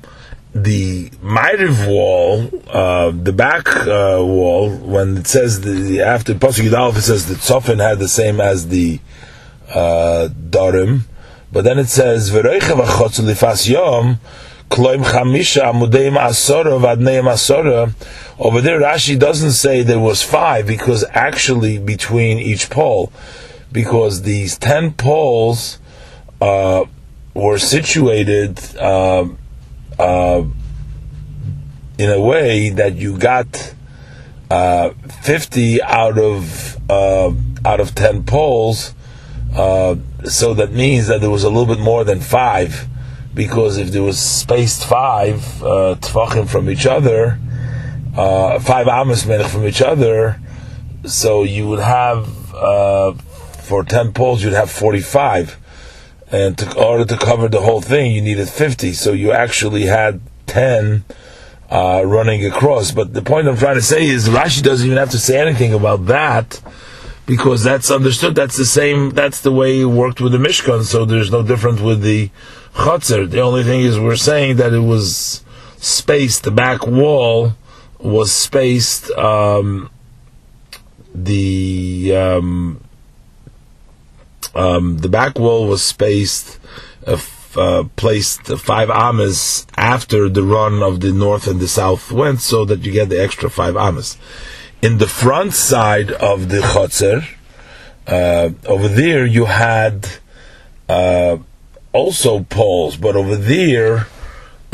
the Ma'ariv wall, uh, the back uh, wall, when it says the after Pasuk Yudalef, it says the Tzofin had the same as the uh, Darim, but then it says v'chotz lifas yom kloim chamisha amudeim asora v'adneim asora. Over there, Rashi doesn't say there was five because actually between each pole, because these ten poles uh, were situated. Uh, uh, in a way that you got uh, 50 out of uh, out of 10 poles uh, so that means that there was a little bit more than five because if there was spaced five uh, tefachim from each other uh, five amos from each other so you would have for 10 poles you'd have 45 and to, in order to cover the whole thing, you needed 50. So you actually had 10 uh, running across. But the point I'm trying to say is Rashi doesn't even have to say anything about that because that's understood. That's the same. That's the way it worked with the Mishkan. So there's no difference with the Chatzar. The only thing is we're saying that it was spaced. The back wall was spaced. Um, the um, um, the back wall was spaced, uh, uh, placed five amas after the run of the north and the south went, so that you get the extra five amas. In the front side of the chotzer, uh, over there you had uh, also poles, but over there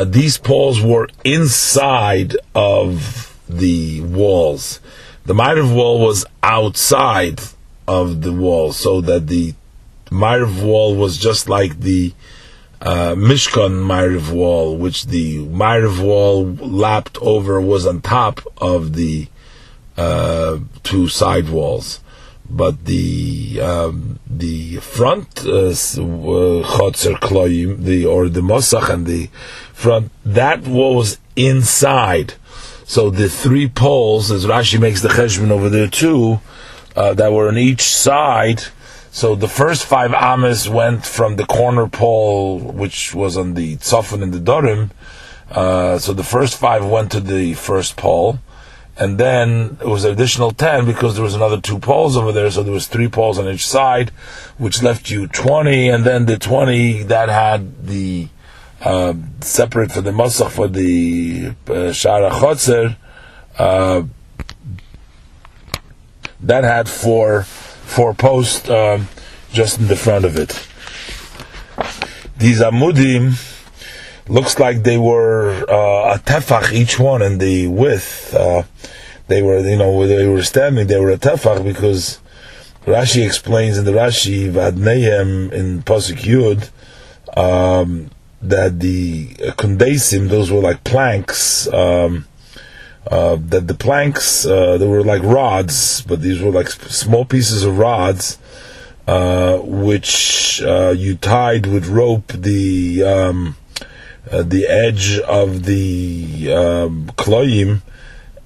uh, these poles were inside of the walls. The Ma'ariv wall was outside of the wall, so that the Ma'ariv wall was just like the uh, Mishkan Ma'ariv wall, which the Ma'ariv wall lapped over was on top of the uh, two side walls. But the um, the front uh, chotzer uh, kloim, the or the mosach and the front that was inside. So the three poles, as Rashi makes the cheshbon over there too, uh, that were on each side so the first five amas went from the corner pole, which was on the tzofan and the dorim. Uh, so the first five went to the first pole, and then it was an additional ten because there was another two poles over there. So there was three poles on each side, which left you twenty, and then the twenty that had the uh, separate for the masach for the uh, shara chotzer. Uh, that had four four posts um, just in the front of it. These amudim looks like they were uh, a tefach each one in the width. Uh, they were, you know, they were standing, they were a tefach because Rashi explains in the Rashi Vadnehem in Pasuk Yud um, that the kundesim, those were like planks. Um, uh, that the planks uh, they were like rods, but these were like small pieces of rods, uh, which uh, you tied with rope the um, uh, the edge of the um, kloim,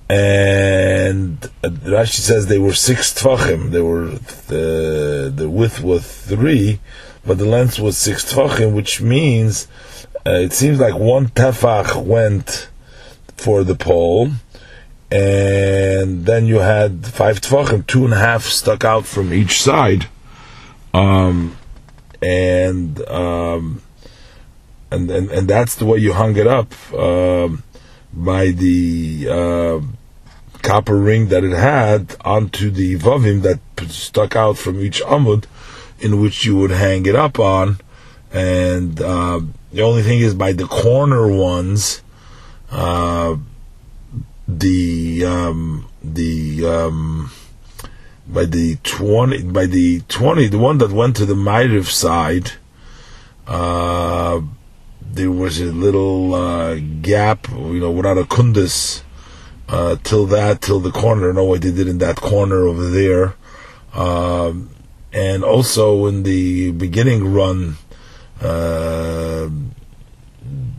and Rashi says they were six tfachim. They were the the width was three, but the length was six tfachim, which means it seems like one tefach went for the pole, and then you had five tvachim, two and a half stuck out from each side, um, and um, and and and that's the way you hung it up um, by the uh, copper ring that it had onto the vavim that stuck out from each amud, in which you would hang it up on, and uh, the only thing is by the corner ones. Uh, the um, the um, by the twenty by the twenty the one that went to the Ma'ariv side, uh, there was a little uh, gap, you know, without a kundus uh, till that till the corner. No, what they did in that corner over there, um, and also in the beginning run, uh,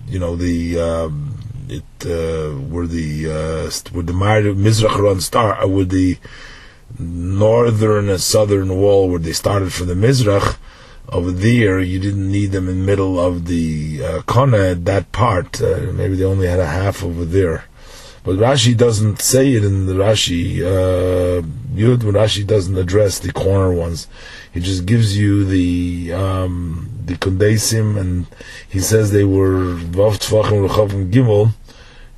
you know the. Um, it uh, where the uh, where the Mizrach run start, uh, where the northern and southern wall, where they started from the Mizrach, over there, you didn't need them in the middle of the uh, kona, that part. Uh, maybe they only had a half over there. But Rashi doesn't say it in the Rashi. Uh, Yud, Rashi doesn't address the corner ones. He just gives you the um, the kundesim, and he says they were vav rechavim gimel,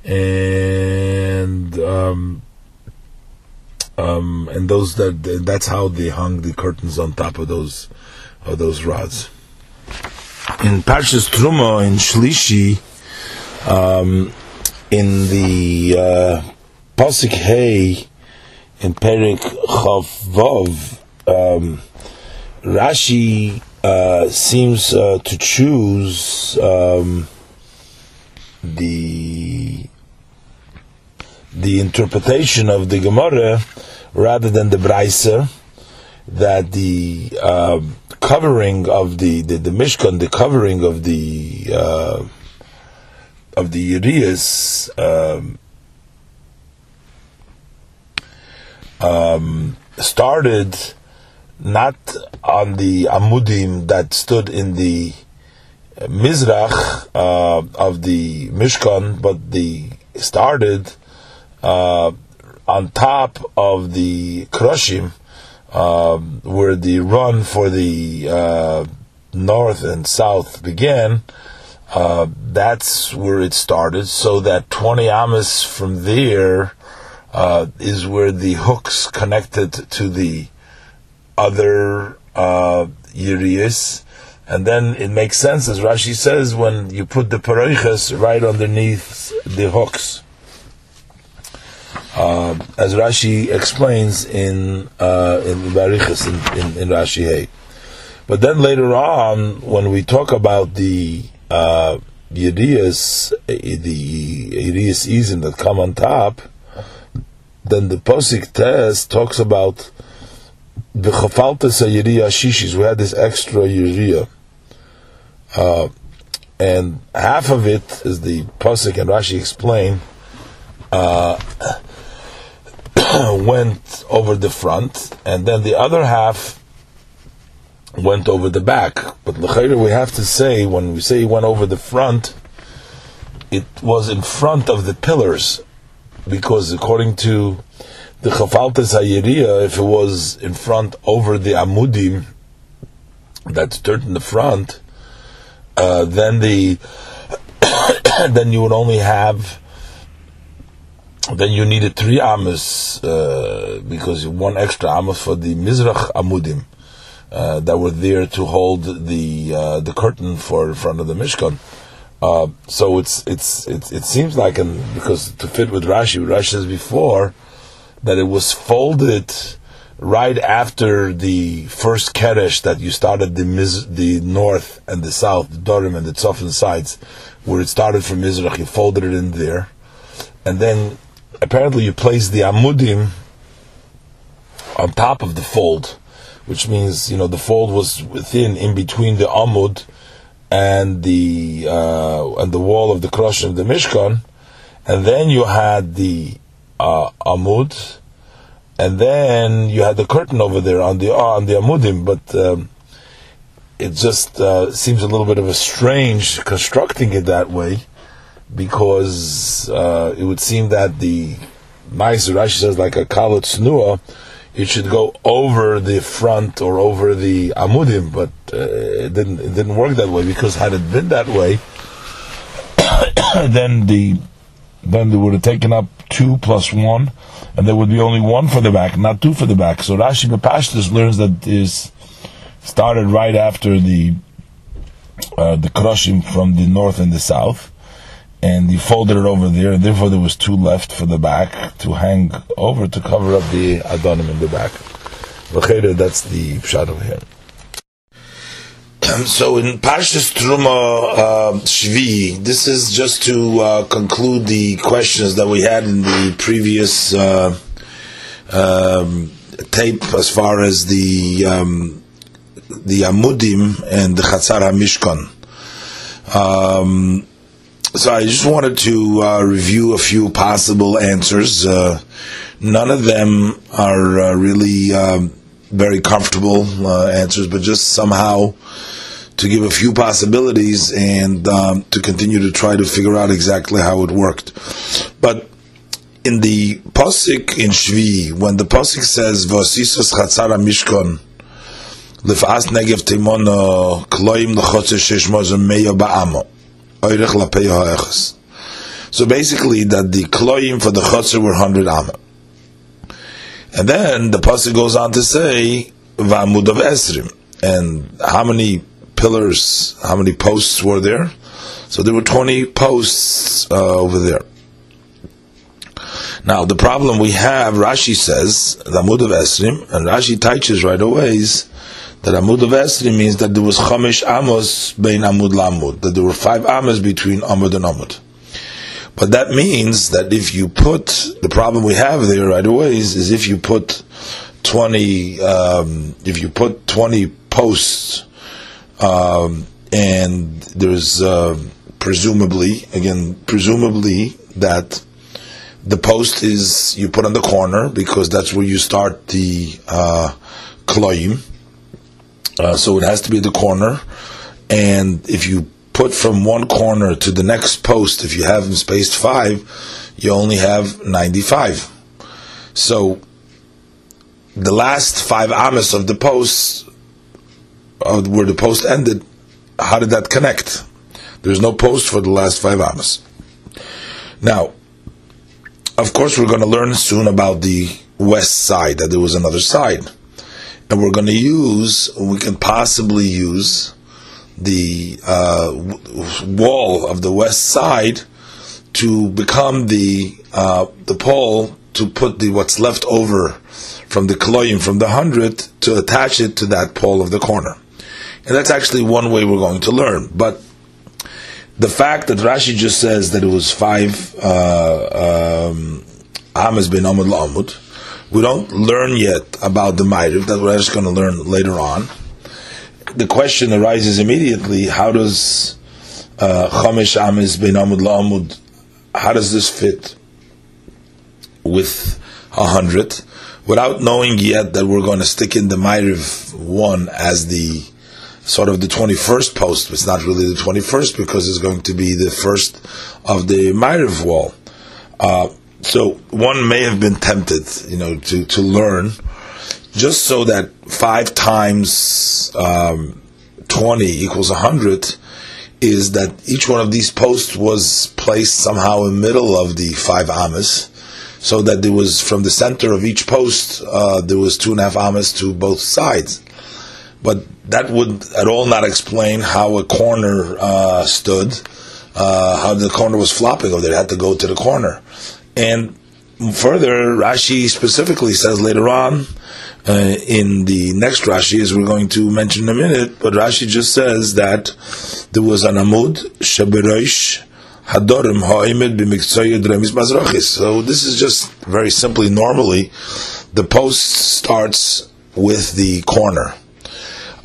and um, um, and those that that's how they hung the curtains on top of those of those rods. In Parshas Truma in Shlishi, um, in the uh, Pasuk Hey in Perik Chav Vav, um, Rashi uh, seems uh, to choose um, the the interpretation of the Gemara rather than the Braiser that the uh, covering of the, the, the Mishkan, the covering of the uh, of the Urias um, um, started not on the Amudim that stood in the Mizrach uh, of the Mishkan, but the started uh, on top of the Kroshim, uh, where the run for the uh, north and south began. Uh, that's where it started. So that 20 amas from there uh, is where the hooks connected to the other uh, Yirias. And then it makes sense, as Rashi says, when you put the paroiches right underneath the hooks. Uh, as Rashi explains in uh, in Barichas in, in, in Rashi Hey. But then later on, when we talk about the uh, the Yerias Izim that come on top, then the Posik test talks about the Chafaltas Yeriya Shishis. We had this extra Yeriya. Uh, and half of it is the Posik and Rashi explain uh, went over the front, and then the other half went over the back. But l'chayre, we have to say when we say he went over the front, it was in front of the pillars, because according to the Chafaltas Hayiriya, if it was in front over the Amudim that's turned in the front, uh, then the then you would only have then you needed three amas uh, because one extra amas for the mizrach amudim uh, that were there to hold the uh, the curtain for front of the mishkan. Uh, so it's, it's it's it seems like and because to fit with Rashi, Rashi says before that it was folded right after the first keresh that you started the miz, the north and the south, the dorim and the tzofin sides, where it started from mizrach. You folded it in there, and then apparently you place the amudim on top of the fold, which means you know the fold was within, in between the amud and the uh, and the wall of the krosh of the mishkan, and then you had the uh, amud, and then you had the curtain over there on the uh, on the amudim, but. Um, it just uh, seems a little bit of a strange constructing it that way because uh, it would seem that the nice Rashi says like a kalut snua, it should go over the front or over the amudim, but uh, it didn't it didn't work that way because had it been that way, then the then they would have taken up two plus one, and there would be only one for the back, not two for the back. So Rashi Bepashtis learns that is started right after the uh, the crushing from the north and the south and he folded it over there, and therefore there was two left for the back to hang over to cover up the adonim in the back. That's the pshat over here. So in Parshas Truma uh, Shvi, this is just to uh, conclude the questions that we had in the previous uh, um, tape, as far as the um, the Amudim and the Chatzar Hamishkan. Um, so I just wanted to uh, review a few possible answers. Uh, none of them are uh, really um, very comfortable uh, answers, but just somehow to give a few possibilities and um, to continue to try to figure out exactly how it worked. But in the pasuk in Shvi, when the pasuk says "Vosisus chatzara mishkon," lifas negev timono kloim lechotzer sheshmoz meyo ba'amo oirech lapeyo ha'echas. So basically, that the kloim for the chotzer were hundred amma. And then the pasuk goes on to say "Va'amud of esrim," and how many pillars, how many posts were there? So there were 20 posts uh, over there. Now, the problem we have, Rashi says, the Amud of Esrim, and Rashi teaches right away is that Amud of Esrim means that there was Chamish Amos bein Amud Lamud, that there were five Amos between Amud and Amud. But that means that if you put, the problem we have there right away is, is if you put 20, um, if you put 20 posts um, and there's uh, presumably, again, presumably that the post is you put on the corner because that's where you start the uh. Uh, so it has to be the corner, and if you put from one corner to the next post, if you have them spaced five, you only have ninety-five. So the last five amas of the posts of where the post ended, how did that connect? There's no post for the last five amas. Now, of course, we're going to learn soon about the west side, that there was another side. And we're going to use, we can possibly use the uh, wall of the west side to become the uh, the pole to put the what's left over from the kloyim from the hundred to attach it to that pole of the corner. And that's actually one way we're going to learn. But the fact that Rashi just says that it was five uh, um, Amas bin Amud La'amud, we don't learn yet about the Ma'ariv, that we're just going to learn later on. The question arises immediately, how does uh, Chamesh Amas bin Amud La'amud, how does this fit with a hundred, without knowing yet that we're going to stick in the Ma'ariv one as the sort of the 21st post. It's not really the 21st because it's going to be the first of the Ma'ariv wall. Uh, so one may have been tempted, you know, to, to learn just so that five times um, 20 equals 100 is that each one of these posts was placed somehow in the middle of the five amas, so that there was from the center of each post uh, there was two and a half amas to both sides. But that would at all not explain how a corner uh, stood, uh, how the corner was flopping over there. It had to go to the corner. And further, Rashi specifically says later on, uh, in the next Rashi, as we're going to mention in a minute, but Rashi just says that there was an Amud, Shabirosh, Hadorim, Ha'imid, B'mikzoyed, Remis. So this is just very simply, normally, the post starts with the corner.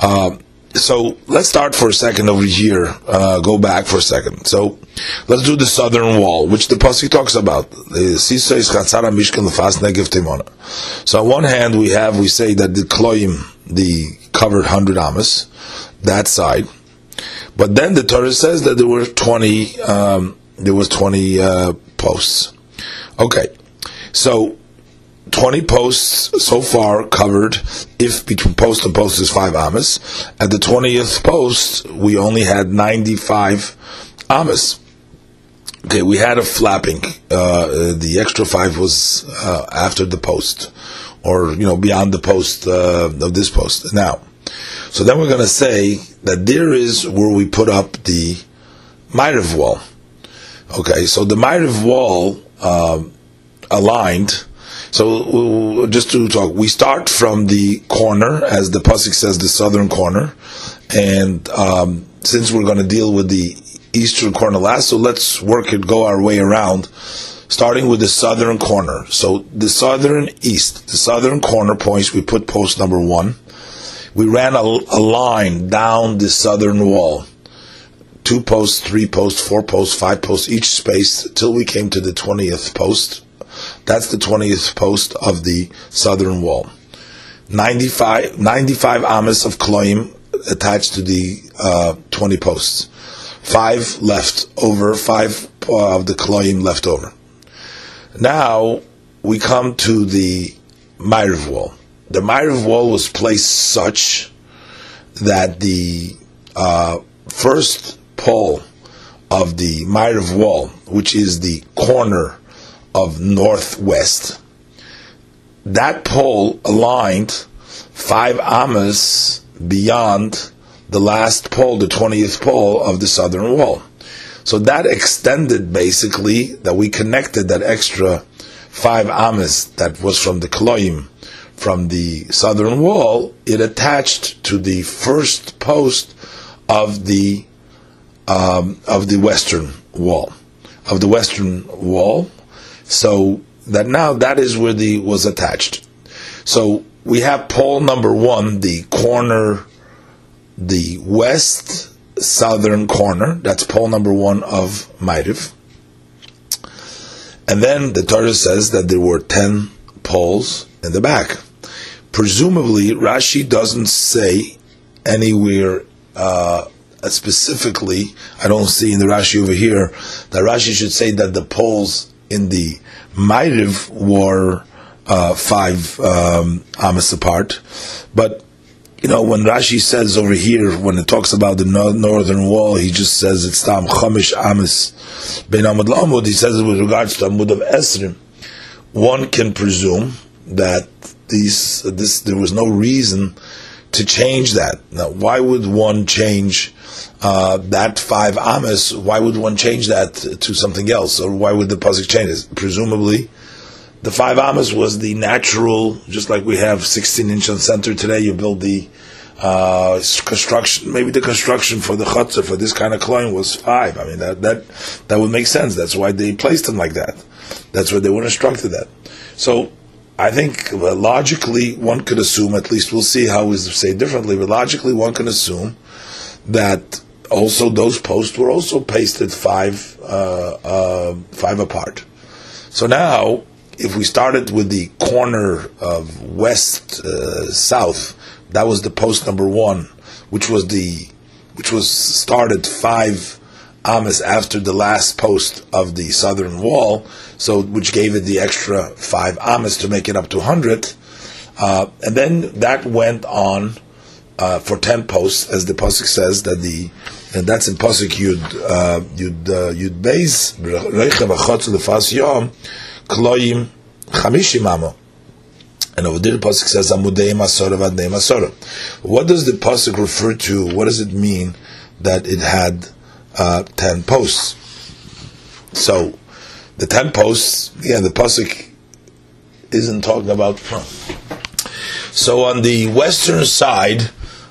Uh, so let's start for a second over here. Uh, go back for a second. So let's do the southern wall, which the pasuk talks about. So on one hand, we have we say that the kloim, the covered hundred amas, that side. But then the Torah says that there were twenty. Um, there was twenty uh, posts. Okay, so 20 posts so far covered if between post and post is 5 amas. At the 20th post, we only had 95 amas. Okay, we had a flapping. Uh, the extra 5 was uh, after the post, or, you know, beyond the post uh, of this post. Now, so then we're going to say that there is where we put up the Ma'ariv wall. Okay, so the Ma'ariv wall um, aligned so just to talk, we start from the corner, as the pasuk says, the southern corner, and um, since we're going to deal with the eastern corner last, so let's work it, go our way around, starting with the southern corner. So the southern east, the southern corner points, we put post number one. We ran a, a line down the southern wall two posts, three posts, four posts, five posts, each space till we came to the 20th post. That's the 20th post of the southern wall. 95, 95 amas of kloim attached to the uh, 20 posts. Five left over, five uh, of the kloim left over. Now we come to the Ma'ariv wall. The Ma'ariv wall was placed such that the uh, first pole of the Ma'ariv wall, which is the corner of northwest, that pole aligned five amas beyond the last pole, the 20th pole of the southern wall. So that extended basically, that we connected that extra five amas that was from the Kloim, from the southern wall, it attached to the first post of the um, of the western wall, of the western wall. So that now that is where the was attached. So we have pole number one, the corner, the west southern corner. That's pole number one of Ma'ariv. And then the Torah says that there were ten poles in the back. Presumably, Rashi doesn't say anywhere uh, specifically. I don't see in the Rashi over here that Rashi should say that the poles in the Ma'ariv were uh, five um, amas apart, but you know, when Rashi says over here, when it talks about the no- northern wall, he just says it's tam chamish amis ben amud lamud. He says it with regards to amud of esrim. One can presume that these this there was no reason to change that. Now, why would one change uh, that five amis? Why would one change that to something else, or why would the pasuk change it? Presumably the five amas was the natural, just like we have 16 inch on center today, you build the uh, construction, maybe the construction for the chutzah for this kind of coin was five. I mean, that, that, that would make sense. That's why they placed them like that. That's why they were instructed that. So, I think logically one could assume, at least we'll see how we say differently, but logically one can assume that also those posts were also pasted five, uh, uh five apart. So now, if we started with the corner of west uh, south, that was the post number one, which was the which was started five amas after the last post of the southern wall, so which gave it the extra five amas to make it up to hundred, uh, and then that went on uh, for ten posts, as the pasuk says that the and that's in pasuk yud uh, yud uh, yud beis reichev achotz lefas yom kloim chamishim amo. And over there, the pasuk says amudei masora vadnei masora. What does the pasuk refer to? What does it mean that it had uh, ten posts? So, the ten posts. Yeah, the pasuk isn't talking about. So on the western side,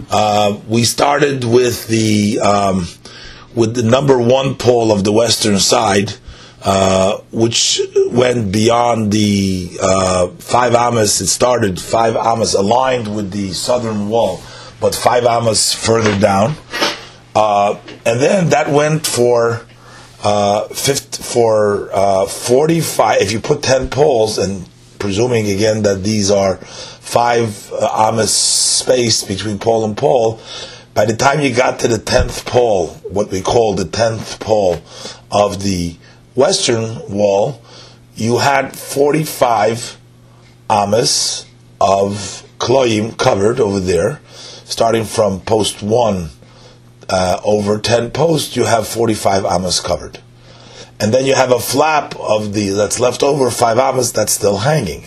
uh, we started with the um, with the number one pole of the western side, uh, which went beyond the uh, five amas. It started five amas aligned with the southern wall, but five amas further down, uh, and then that went for uh, 50, for uh, forty-five. If you put ten poles, and presuming again that these are five amas space between pole and pole. By the time you got to the tenth pole, what we call the tenth pole of the western wall, you had 45 amas of kloim covered over there, starting from post 1 uh, over 10 posts, you have 45 amas covered. And then you have a flap of the that's left over, 5 amas, that's still hanging.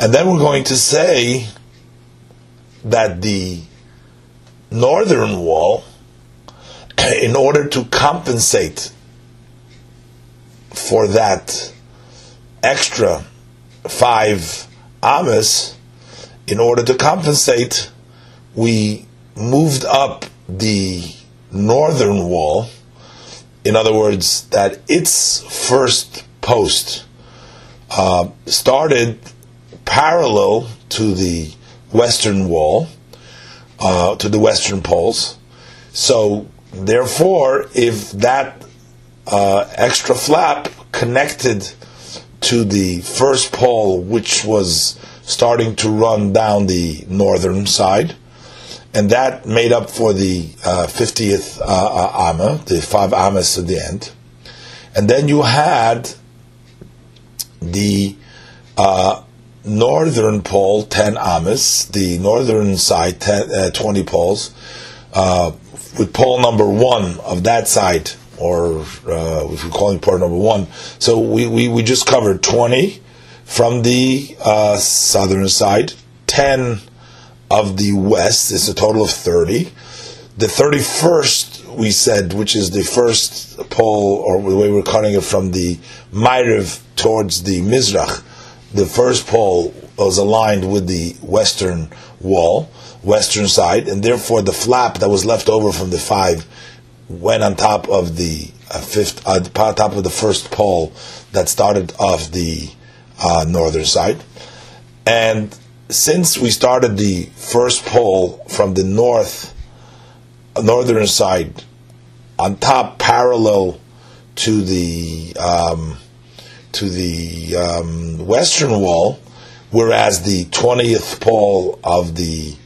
And then we're going to say that the northern wall, in order to compensate for that extra five amas, in order to compensate, we moved up the northern wall. In other words, that its first post uh, started parallel to the western wall, uh, to the western poles. So, therefore, if that uh, extra flap connected to the first pole, which was starting to run down the northern side, and that made up for the uh, 50th uh, uh, Amma, the five Ammas at the end. And then you had the uh, northern pole, 10 Ammas, the northern side, 10, uh, 20 poles, uh, with pole number one of that side, or if you're calling pole number one. So we, we, we just covered 20 from the southern side, 10 of the west, it's a total of 30. The 31st, we said, which is the first pole, or the way we're cutting it from the Ma'ariv towards the Mizrach, the first pole was aligned with the western wall, western side, and therefore the flap that was left over from the five went on top of the uh, fifth, uh, top of the first pole that started off the uh, northern side. And since we started the first pole from the north, northern side, on top, parallel to the um, to the um, western wall, whereas the twentieth pole of the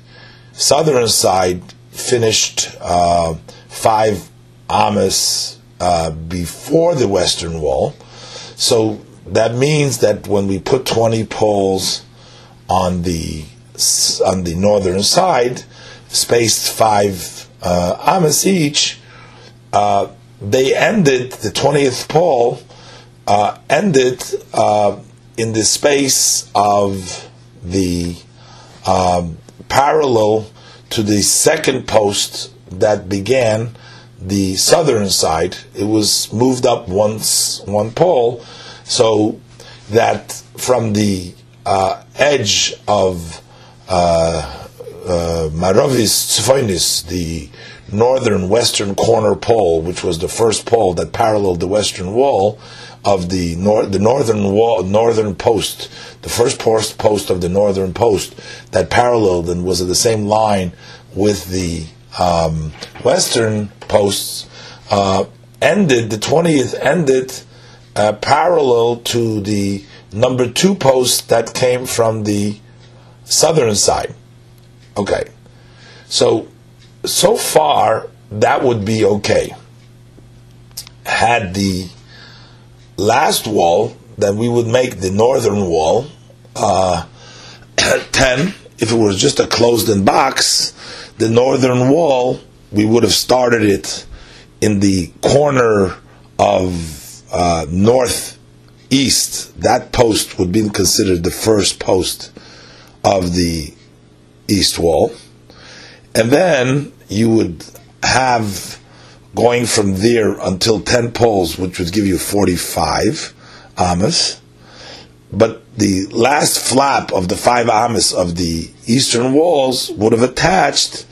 southern side finished uh, five amas uh, before the western wall. So that means that when we put 20 poles on the on the northern side, spaced five uh, amas each, uh, they ended the 20th pole uh, ended uh, in the space of the um, parallel to the second post that began the southern side. It was moved up once one pole so that from the uh, edge of uh, uh, Maravis Tzfoinis, the northern western corner pole, which was the first pole that paralleled the western wall of the nor- the northern wall, northern post, the first post post of the northern post that paralleled and was at the same line with the um, western posts, uh, ended the twentieth ended uh, parallel to the number two post that came from the southern side. Okay. So, so far, that would be okay. Had the last wall, then we would make the northern wall uh, 10. If it was just a closed in box, the northern wall, we would have started it in the corner of uh, northeast, that post would be considered the first post of the east wall. And then you would have going from there until 10 poles, which would give you 45 amas. But the last flap of the five amas of the eastern walls would have attached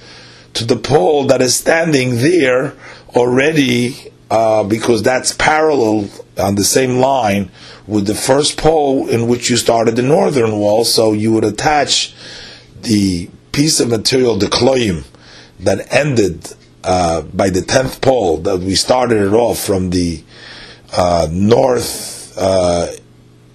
to the pole that is standing there already uh, because that's parallel on the same line with the first pole in which you started the northern wall. So you would attach the piece of material, the kloim, that ended uh, by the tenth pole that we started it off from the uh, north uh,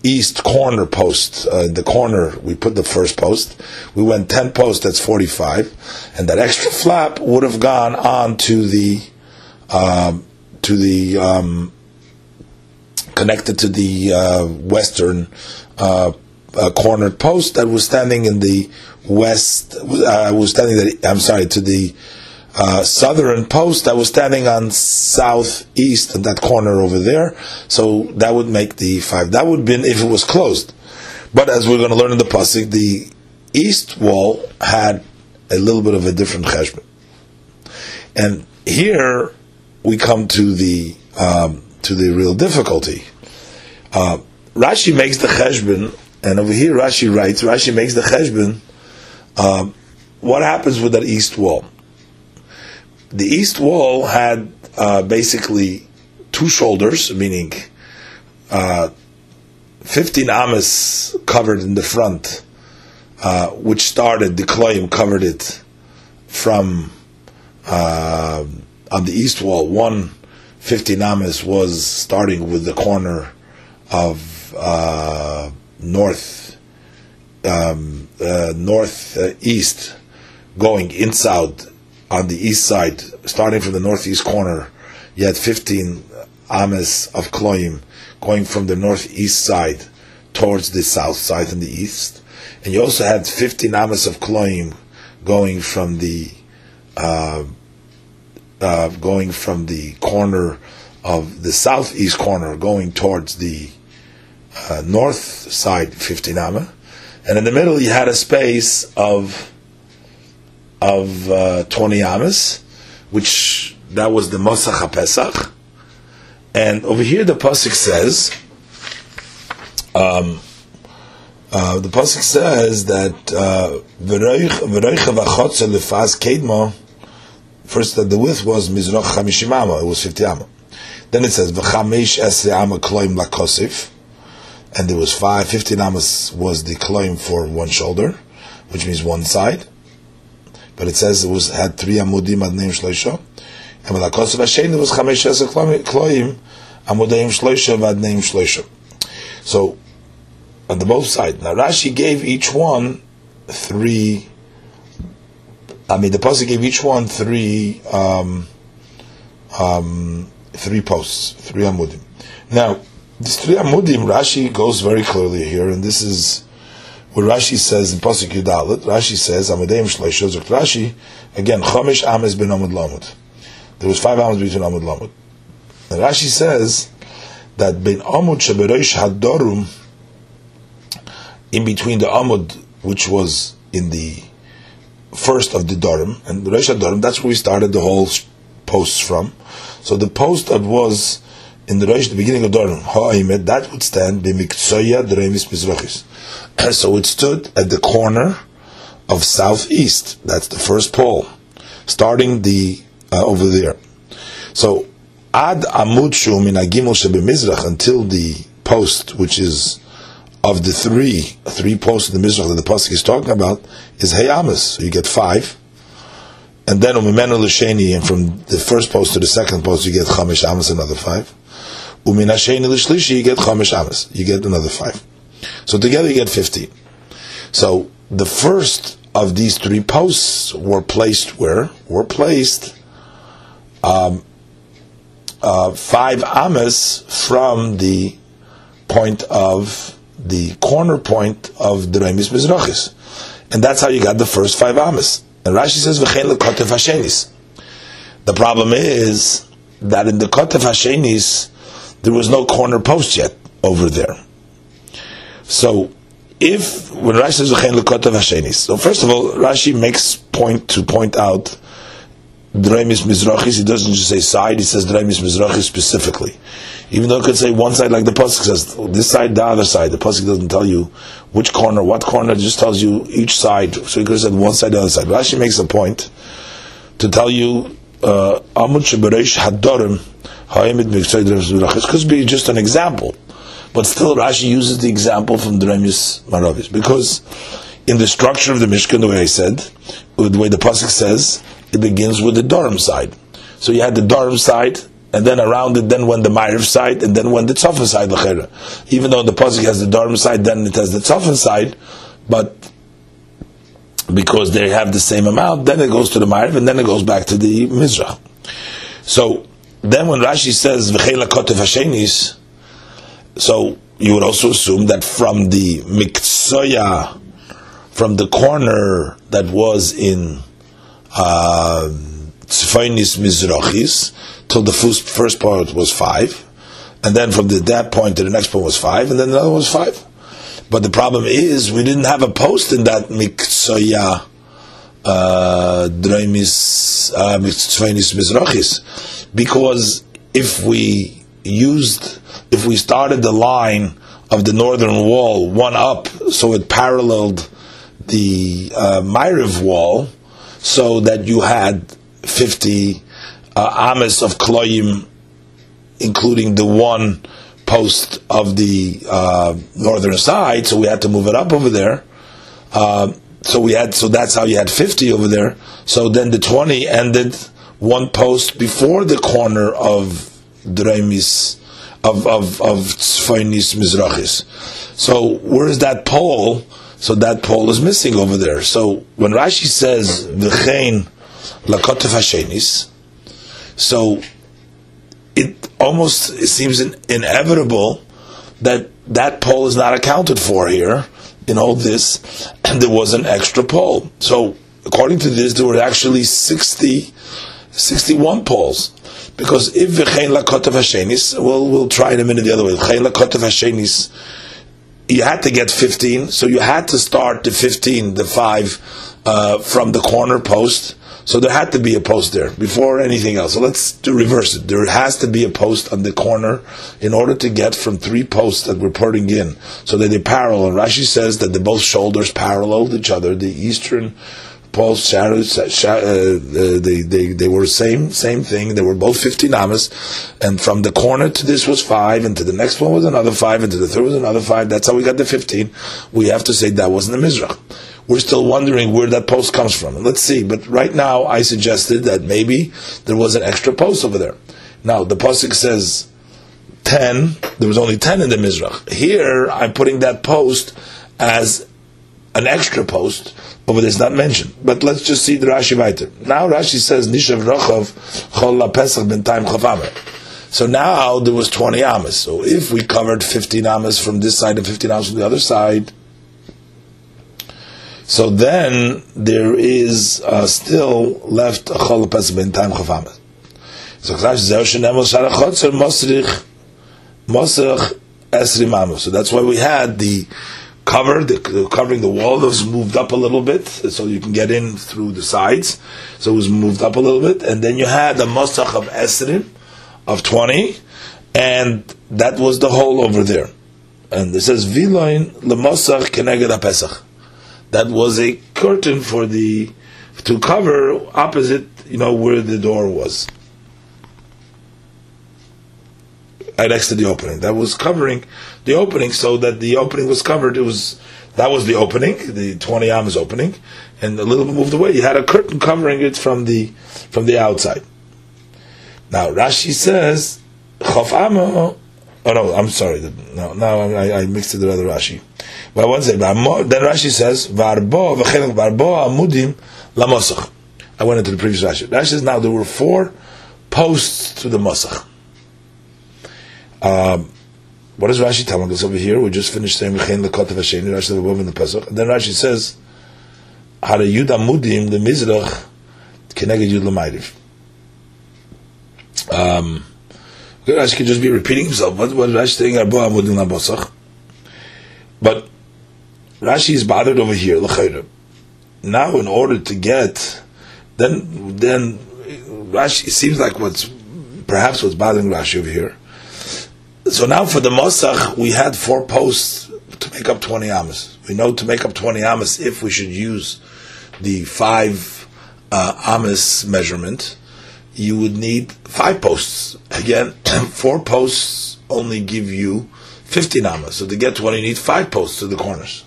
east corner post. Uh, the corner we put the first post. We went ten posts. That's forty-five, and that extra flap would have gone on to the um, to the um, connected to the uh, western uh, uh, cornered post that was standing in the west. Uh, was standing. I'm sorry to the uh, southern post that was standing on southeast in that corner over there. So that would make the five. That would have been if it was closed. But as we're going to learn in the pasuk, the east wall had a little bit of a different cheshbon. And here we come to the um, to the real difficulty. Uh, Rashi makes the cheshbon, and over here Rashi writes. Rashi makes the cheshbon. Um, what happens with that east wall? The east wall had uh, basically two shoulders, meaning uh, 15 amas covered in the front, uh, which started the kloim covered it from uh, on the east wall, one 50 namas was starting with the corner of uh, north um, uh, northeast, going inside on the east side, starting from the northeast corner, you had 15 ames of kloim going from the northeast side towards the south side and the east, and you also had 15 ames of kloim going from the uh, uh, going from the corner of the southeast corner, going towards the uh, north side, 50 amma, and in the middle you had a space of of uh, 20 amas, which that was the Mosach HaPesach. And over here the Pasuk says, um, uh, the Pasuk says that uh, First, that the width was Mizrach Chamishim it was 50 Amma. Then it says, V'chamesh esre Amma kloim lakosif, and there was five, 15 Amas was the kloim for one shoulder, which means one side. But it says it was had three amudim ad neim shloisha. And lakosif Hashem, it was chamesh esre kloim, amudim shloisha vad neim shloisha. So, on the both sides. Now Rashi gave each one three I mean, the pasuk gave each one three um, um, three posts, three amudim. Now, these three amudim, Rashi goes very clearly here, and this is what Rashi says in pasuk Yudalit. Rashi says, "Amudim shloisha zok Rashi." Again, chomish ames ben amud lamud. There was five amos between amud lamud. And Rashi says that ben amud sheberoish hadorum, in between the amud which was in the first of the Durham, and the Rosh Durham, that's where we started the whole posts from. So the post that was in the Rosh, the beginning of Durham, Ha'aimet, that would stand b'miktsoya dremis mizrachis. So it stood at the corner of southeast. That's the first pole, starting the uh, over there. So ad amud shu min agimel shebemizrach until the post, which is of the three three posts in the Mizrach that the pasuk is talking about is Hayamas. So you get five, and then Umimenu L'Sheni, and from the first post to the second post you get Chamish Amas, another five. Umin Hasheni you get Chamish Amas, you get another five. So together you get fifteen. So the first of these three posts were placed where were placed um, uh, five amas from the point of the corner point of the Remis Mizrachis. And that's how you got the first five Amas. And Rashi says, V'chein Hashenis. The problem is that in the Kotef Hashenis, there was no corner post yet over there. So, if, when Rashi says, lekotef Hashenis, so first of all, Rashi makes point to point out Dremis Mizrachis, he doesn't just say side, he says Dremis Mizrachis specifically. Even though it could say one side like the Pasuk says, this side, the other side. The Pasuk doesn't tell you which corner, what corner, it just tells you each side. So he could have said one side, the other side. Rashi makes a point to tell you, uh, Amud Sheberesh Hadorim, Could be just an example. But still Rashi uses the example from Dremis Maravis. Because in the structure of the Mishkan, the way I said, the way the Pasuk says, it begins with the Durham side. So you had the Durham side, and then around it, then went the Ma'ariv side, and then went the Tzafan side, l'chera. Even though the Pasuk has the Durham side, then it has the Tzafan side, but because they have the same amount, then it goes to the Ma'ariv, and then it goes back to the Mizrah. So, then when Rashi says, kotev hashenis, so you would also assume that from the Miktsoya, from the corner that was in uh, Tzfainis Mizrachis till the first, first part was five, and then from the, that point to the next point was five, and then another was five. But the problem is we didn't have a post in that Miksoya uh, Mizrachis because if we used, if we started the line of the northern wall one up, so it paralleled the uh, Myriv wall, so that you had 50 uh, ames of kloyim, including the one post of the uh, northern side, so we had to move it up over there. Uh, so we had, so that's how you had 50 over there. So then the 20 ended one post before the corner of Dremis, of, of, of Tzfainis Mizrachis. So where is that pole? So that pole is missing over there. So when Rashi says v'chein lakotef hashenis, so it almost it seems in, inevitable that that pole is not accounted for here in all this, and there was an extra pole. So according to this, there were actually 60, 61 poles. Because if v'chein lakotef hashenis, well, we'll try in a minute the other way. V'chein lakotef hashenis you had to get 15, so you had to start the 15, the 5, uh, from the corner post. So there had to be a post there before anything else. So let's reverse it. There has to be a post on the corner in order to get from three posts that we're putting in so that they parallel. And Rashi says that the both shoulders paralleled each other. The eastern Paul's shadows, uh, they, they, they were same same thing. They were both 15 amas, and from the corner to this was five, and to the next one was another five, and to the third was another five. That's how we got the 15. We have to say that wasn't the Mizrach. We're still wondering where that post comes from. And let's see. But right now, I suggested that maybe there was an extra post over there. Now, the Pasuk says 10, there was only 10 in the Mizrach. Here, I'm putting that post as an extra post but it's not mentioned. But let's just see the Rashi weiter. Now Rashi says Nishav Rochov Chol Pesach Ben Time Chavamer. So now there was 20 amas. So if we covered 15 amas from this side and 15 amas from the other side, so then there is uh, still left a Chol Pesach Time Chavamer. So Rashi says Shenemel Sharachotzer Mosrich Mosrich Esrim So that's why we had the covered, the, covering the wall was moved up a little bit, so you can get in through the sides. So it was moved up a little bit, and then you had the mosach of esrim of twenty, and that was the hole over there. And it says viloin lemosach keneged pesach. That was a curtain for the to cover opposite, you know, where the door was. right next to the opening. That was covering the opening, so that the opening was covered. It was that was the opening, the twenty amas opening, and a little bit moved away. You had a curtain covering it from the from the outside. Now Rashi says, "Chof amo." Oh no, I'm sorry. No, now I, I mixed it with other Rashi. But one second. Then Rashi says, "Varbo v'chelik varbo amudim lamosach." I went into the previous Rashi. Rashi says now there were four posts to the mosach. Um, what does Rashi telling us over here? We just finished saying V'chein lekot Hasheni, Rashi above in the Pesach. And then Rashi says, Hara Yud Amudim, the Mizrach, Keneged Yud L'mayriv. Um, Rashi could just be repeating himself. What was Rashi saying? But Rashi is bothered over here, Now, in order to get, then, then Rashi, it seems like what's, perhaps what's bothering Rashi over here, so now for the Mosach, we had four posts to make up 20 amas. We know to make up 20 amas, if we should use the five uh, amas measurement, you would need five posts. Again, four posts only give you 15 amas. So to get 20, you need five posts to the corners.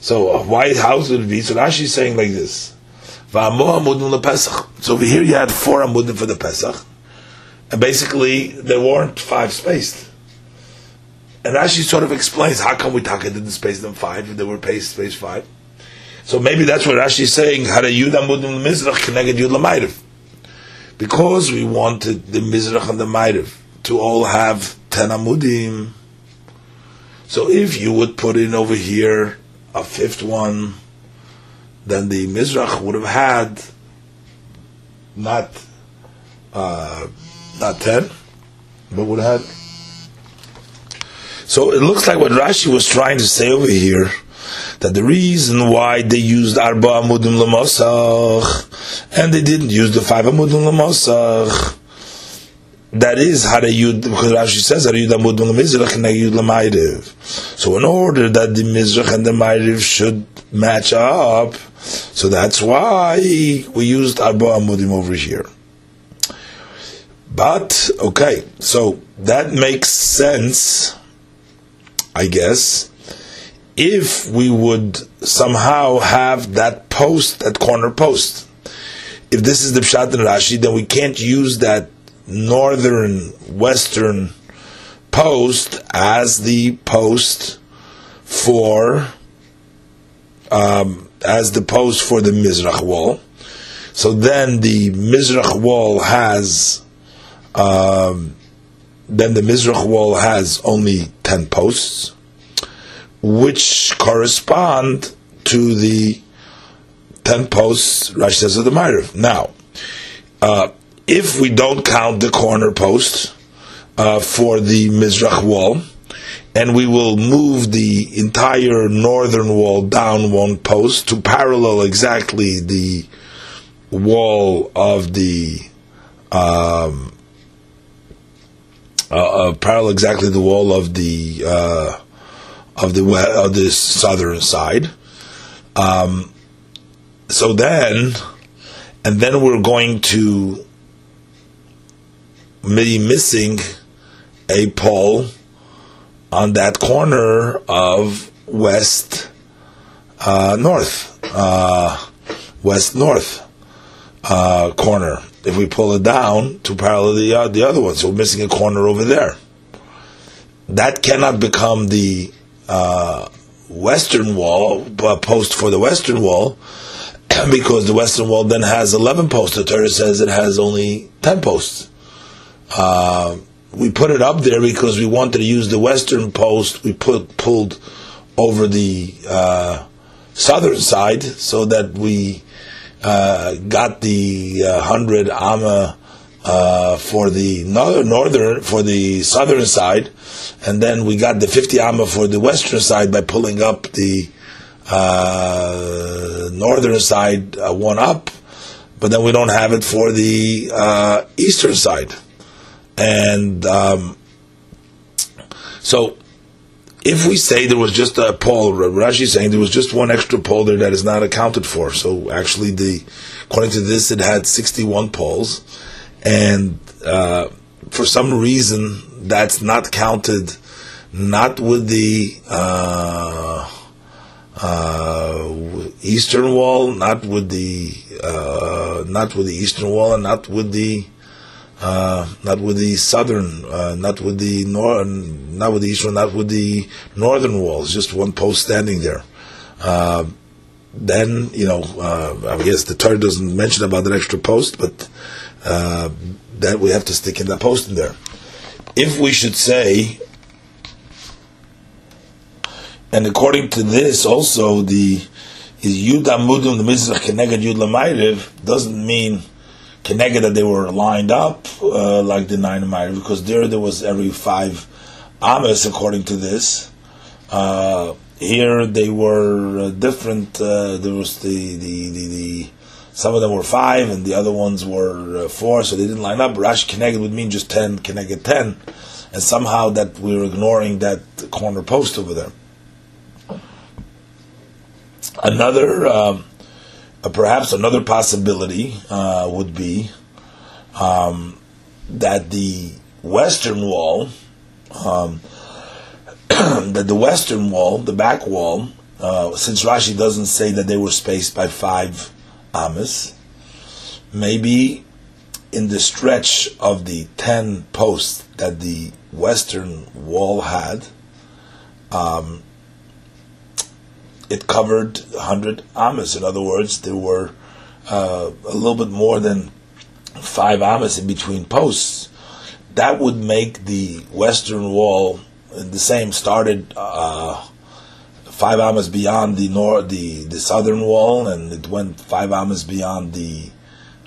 So uh, why, how would be? So Rashi is saying like this. So over here you had four amudim for the Pesach. And basically, they weren't five spaced. And Rashi sort of explains how come we talk didn't space them five if they were spaced space five. So maybe that's what Rashi is saying. Because we wanted the Mizrach and the Ma'ariv to all have ten amudim. So if you would put in over here a fifth one, then the Mizrach would have had not uh, not ten, but would have had. So it looks like what Rashi was trying to say over here that the reason why they used arba amudim lemosach and they didn't use the five amudim lemosach. That is how they use because Rashi says how yud amudim lemizrach and yud lemayriv. So in order that the mizrach and the mayriv should match up, so that's why we used arba amudim over here. But okay, so that makes sense, I guess, if we would somehow have that post, that corner post. If this is the Pshat and Rashi, then we can't use that northern western post as the post for um, as the post for the Mizrach wall. So then the Mizrach wall has, um, then the Mizrach wall has only 10 posts, which correspond to the 10 posts, Rashi says, of the Ma'ariv. Now, uh, if we don't count the corner post uh, for the Mizrach wall, and we will move the entire northern wall down one post to parallel exactly the wall of the um, uh, uh, parallel exactly the wall of the uh, of the of the southern side. Um, so then, and then we're going to be missing a pole on that corner of west uh, north, uh, west north uh, corner. If we pull it down to parallel the uh, the other one, so we're missing a corner over there. That cannot become the uh, western wall, post for the western wall, because the western wall then has eleven posts. The Torah says it has only ten posts. Uh, we put it up there because we wanted to use the western post. We put pulled over the uh, southern side so that we uh, got the hundred amma uh, for the northern, for the southern side, and then we got the fifty amma for the western side by pulling up the uh, northern side uh, one up, but then we don't have it for the eastern side. And um, so, if we say there was just a pole, Rashi is saying there was just one extra pole there that is not accounted for. So actually, the according to this, it had sixty-one poles, and uh, for some reason that's not counted, not with the. Uh, uh, eastern wall, not with the uh, not with the eastern wall, and not with the uh, not with the southern, uh, not with the nor, not with the eastern, not with the northern walls. Just one post standing there. Then you know, uh, I guess the Torah doesn't mention about that extra post, but that we have to stick in that post in there. If we should say, and according to this, also the is Yud Amudim the Mizrach Keneged Yud doesn't mean Keneged that they were lined up uh, like the nine Ma'ariv, because there there was every five Ames according to this. Uh, here they were uh, different. Uh, there was the, the, the, the, some of them were five and the other ones were uh, four, so they didn't line up. Rash Keneged would mean just ten, connected ten, and somehow that we were ignoring that corner post over there. Another. Um, uh, perhaps another possibility uh, would be um, that the western wall, um, that the western wall, the back wall, uh, since Rashi doesn't say that they were spaced by five amas, maybe in the stretch of the ten posts that the western wall had, um, it covered 100 amas. In other words, there were uh, a little bit more than five amas in between posts. That would make the western wall the same. Started uh, five amas beyond the nor the the southern wall, and it went five amas beyond the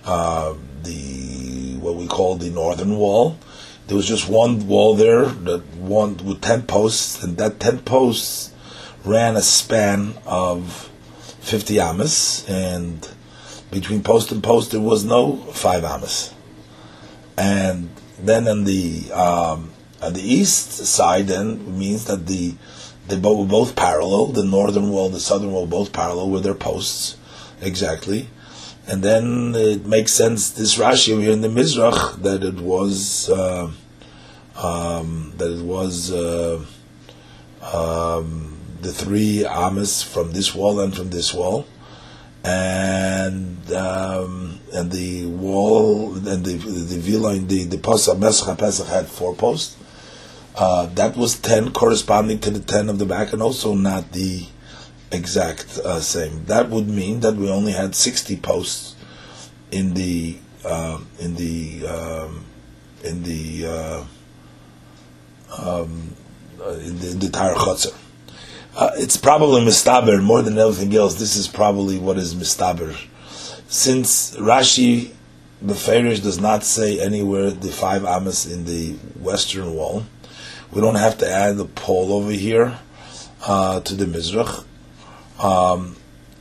uh, the what we call the northern wall. There was just one wall there, that one with ten posts, and that ten posts ran a span of 50 amas, and between post and post there was no five amas. And then on the um, on the east side, then means that the they both were both parallel. The northern wall, and the southern wall, both parallel with their posts exactly. And then it makes sense this Rashi here in the Mizrach that it was uh, um, that it was. Uh, um, the three amas from this wall and from this wall, and um, and the wall and the the viloin the the Pesach Masach Pesach had four posts. Uh, that was ten corresponding to the ten of the back, and also not the exact uh, same. That would mean that we only had 60 posts in the um, in the um, in the uh, um, uh, in the, in the. Uh, it's probably mistaber more than anything else. This is probably what is mistaber, since Rashi the Farish does not say anywhere the five amas in the western wall. We don't have to add the pole over here uh, to the mizrach. Um,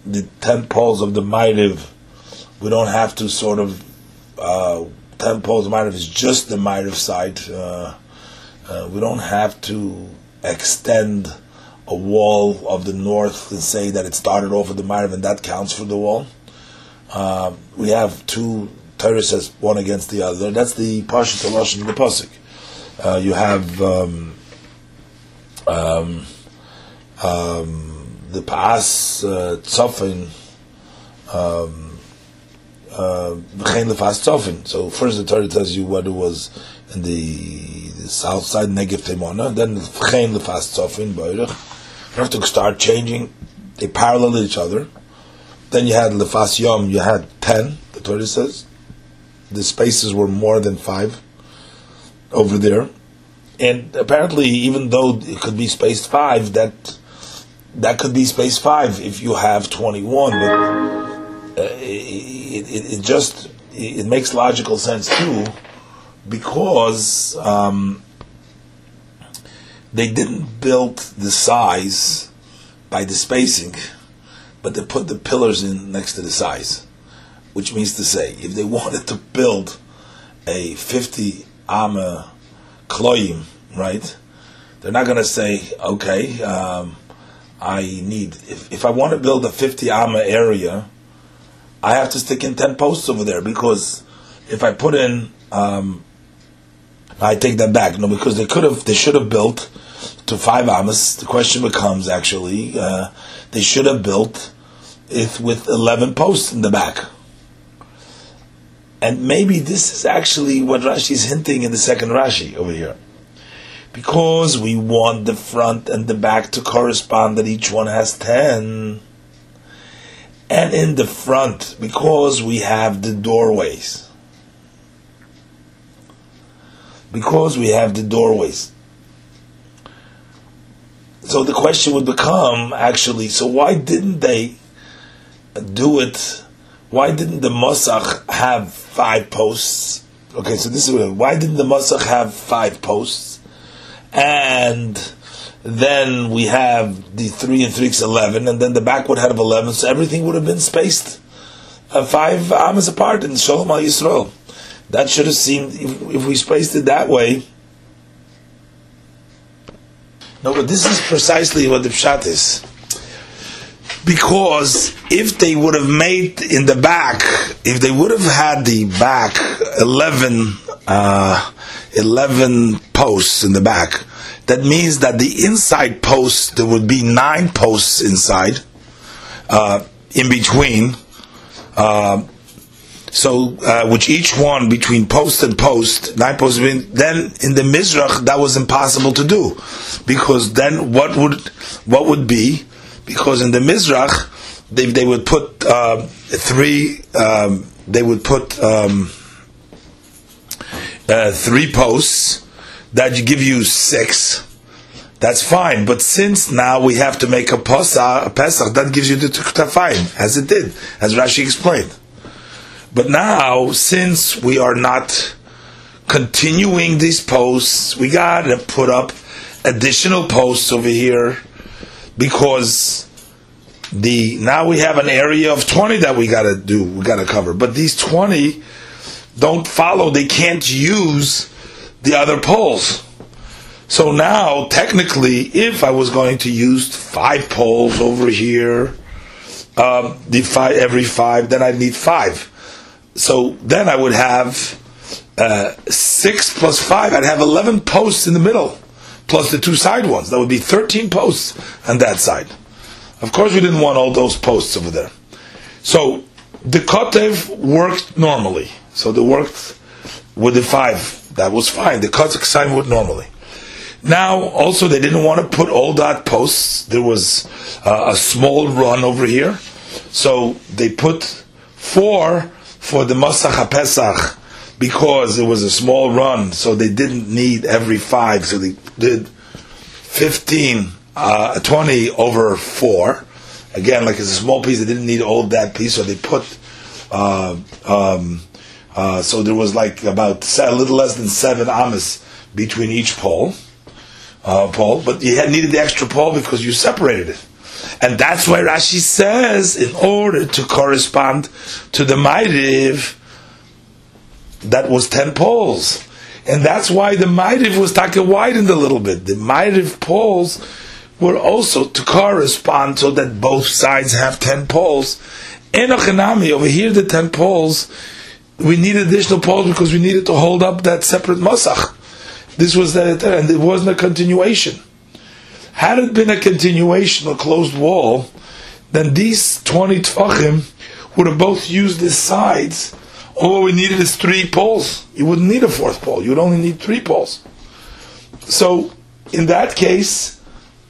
the ten poles of the Ma'ariv, we don't have to sort of uh, ten poles of Ma'ariv is just the Ma'ariv side. Uh, uh, we don't have to extend a wall of the north and say that it started off with the Ma'ariv and that counts for the wall. Uh, we have two Torah says one against the other. That's the Parshat in the Pasuk. Uh, you have um, um, um, the Paas uh, Tzofin, um, uh. So first the Torah tells you what it was in the, the south side, Negev Temona, then V'chein Lefas Tzofin, Beirich. You have to start changing. They parallel each other. Then you had Lefas Yom, you had ten, the Torah says the spaces were more than five over there. And apparently, even though it could be space five, that that could be space five if you have 21. But uh, it, it, it, just it makes logical sense too, because um, they didn't build the size by the spacing, but they put the pillars in next to the size which means to say, if they wanted to build a 50 ama kloim, right? They're not going to say, okay, um, I need, if, if I want to build a 50 ama area, I have to stick in 10 posts over there because if I put in, um, I take that back. No, because they could have, they should have built to five amas. The question becomes actually, uh, they should have built it with 11 posts in the back. And maybe this is actually what Rashi is hinting in the second Rashi over here. Because we want the front and the back to correspond that each one has 10. And in the front, because we have the doorways. Because we have the doorways. So the question would become actually, so why didn't they do it why didn't the Mosach have five posts? Okay, so this is why didn't the Mosach have five posts? And then we have the three and three is eleven, and then the backward head of eleven, so everything would have been spaced uh, five amas apart in Shalom al Yisrael. That should have seemed if, if we spaced it that way. No, but this is precisely what the pshat is because if they would have made in the back, if they would have had the back 11, uh, 11 posts in the back, that means that the inside posts, there would be nine posts inside, uh, in between, uh, so, uh, which each one between post and post, nine posts, then in the Mizrach, that was impossible to do. Because then what would, what would be, because in the Mizrach they, they would put uh, three um, they would put um, uh, three posts that give you six. That's fine, but since now we have to make a Pesach, a Pesach that gives you the Tuktafayim, as it did, as Rashi explained. But now, since we are not continuing these posts, we got to put up additional posts over here because the now we have an area of 20 that we got to do we got to cover. But these 20 don't follow they can't use the other poles. So now technically if i was going to use five poles over here um, the five every five then i'd need five. So then i would have uh, six plus five i'd have 11 posts in the middle plus the two side ones. That would be 13 posts on that side. Of course, we didn't want all those posts over there. So the Kotev worked normally. So they worked with the five. That was fine. The Kotev sign worked normally. Now, also, they didn't want to put all that posts. There was uh, a small run over here, so they put four for the Masach HaPesach because it was a small run, so they didn't need every five, so they did 15, uh, 20 over four. Again, like it's a small piece, they didn't need all that piece, so they put, uh, um, uh, so there was like about a little less than seven amas between each pole, uh, pole, but you needed the extra pole because you separated it. And that's why Rashi says, in order to correspond to the Ma'ariv, that was 10 poles. And that's why the Ma'ariv was taka widened a little bit. The Ma'ariv poles were also to correspond so that both sides have 10 poles. Enochanami, over here the 10 poles, we needed additional poles because we needed to hold up that separate masach. This was that, and it wasn't a continuation. Had it been a continuation, a closed wall, then these 20 tfachim would have both used the sides. All we needed is three poles. You wouldn't need a fourth pole. You would only need three poles. So, in that case,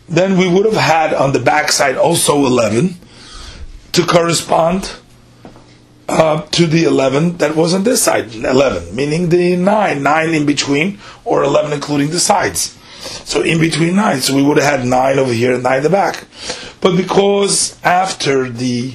then we would have had on the backside also 11 to correspond uh, to the 11 that was on this side. 11, meaning the 9. 9 in between, or 11 including the sides. So in between 9. So we would have had 9 over here and 9 in the back. But because after the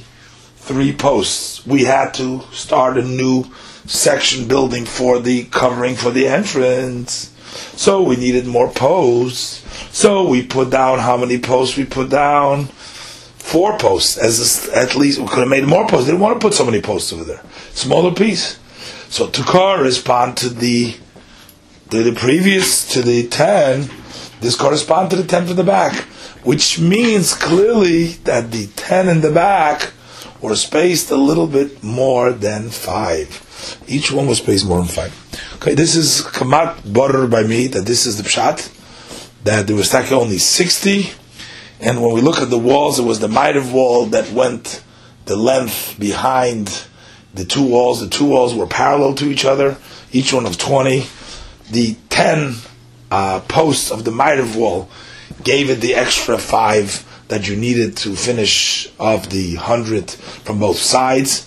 three posts, we had to start a new section building for the covering for the entrance. So we needed more posts. So we put down how many posts we put down? Four posts. As a, at least we could have made more posts. They didn't want to put so many posts over there. Smaller piece. So to correspond to the to the previous to the ten, this corresponds to the ten for the back, which means clearly that the ten in the back were spaced a little bit more than five. Each one was spaced more than five. Okay, this is kamat border by me that this is the pshat that there was taki only sixty, and when we look at the walls, it was the Ma'ariv wall that went the length behind the two walls. The two walls were parallel to each other, each one of twenty. The ten uh, posts of the Ma'ariv wall gave it the extra five that you needed to finish off the hundred from both sides.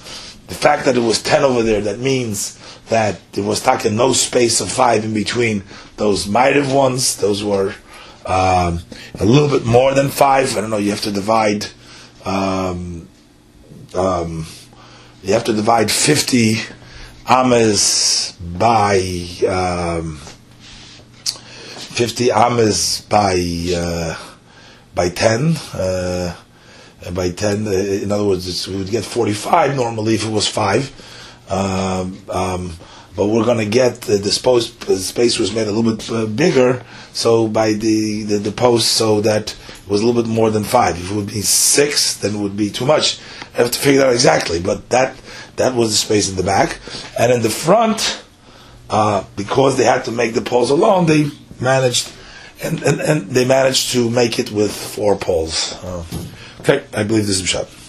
The fact that it was ten over there, that means that there was taken no space of five in between those Ma'ariv ones. Those were um, a little bit more than five. I don't know. You have to divide. Um, um, you have to divide fifty amas by um, fifty amas by. Uh, by 10, uh, by 10, uh, in other words, we would get 45 normally if it was 5. Um, um, but we're going to get uh, the space, the space was made a little bit uh, bigger, so by the, the, the post, so that it was a little bit more than 5. If it would be 6, then it would be too much. I have to figure that out exactly, but that, that was the space in the back. And in the front, uh, because they had to make the poles alone, they managed and, and, and they managed to make it with four poles. Uh, okay, I believe this is Pshat.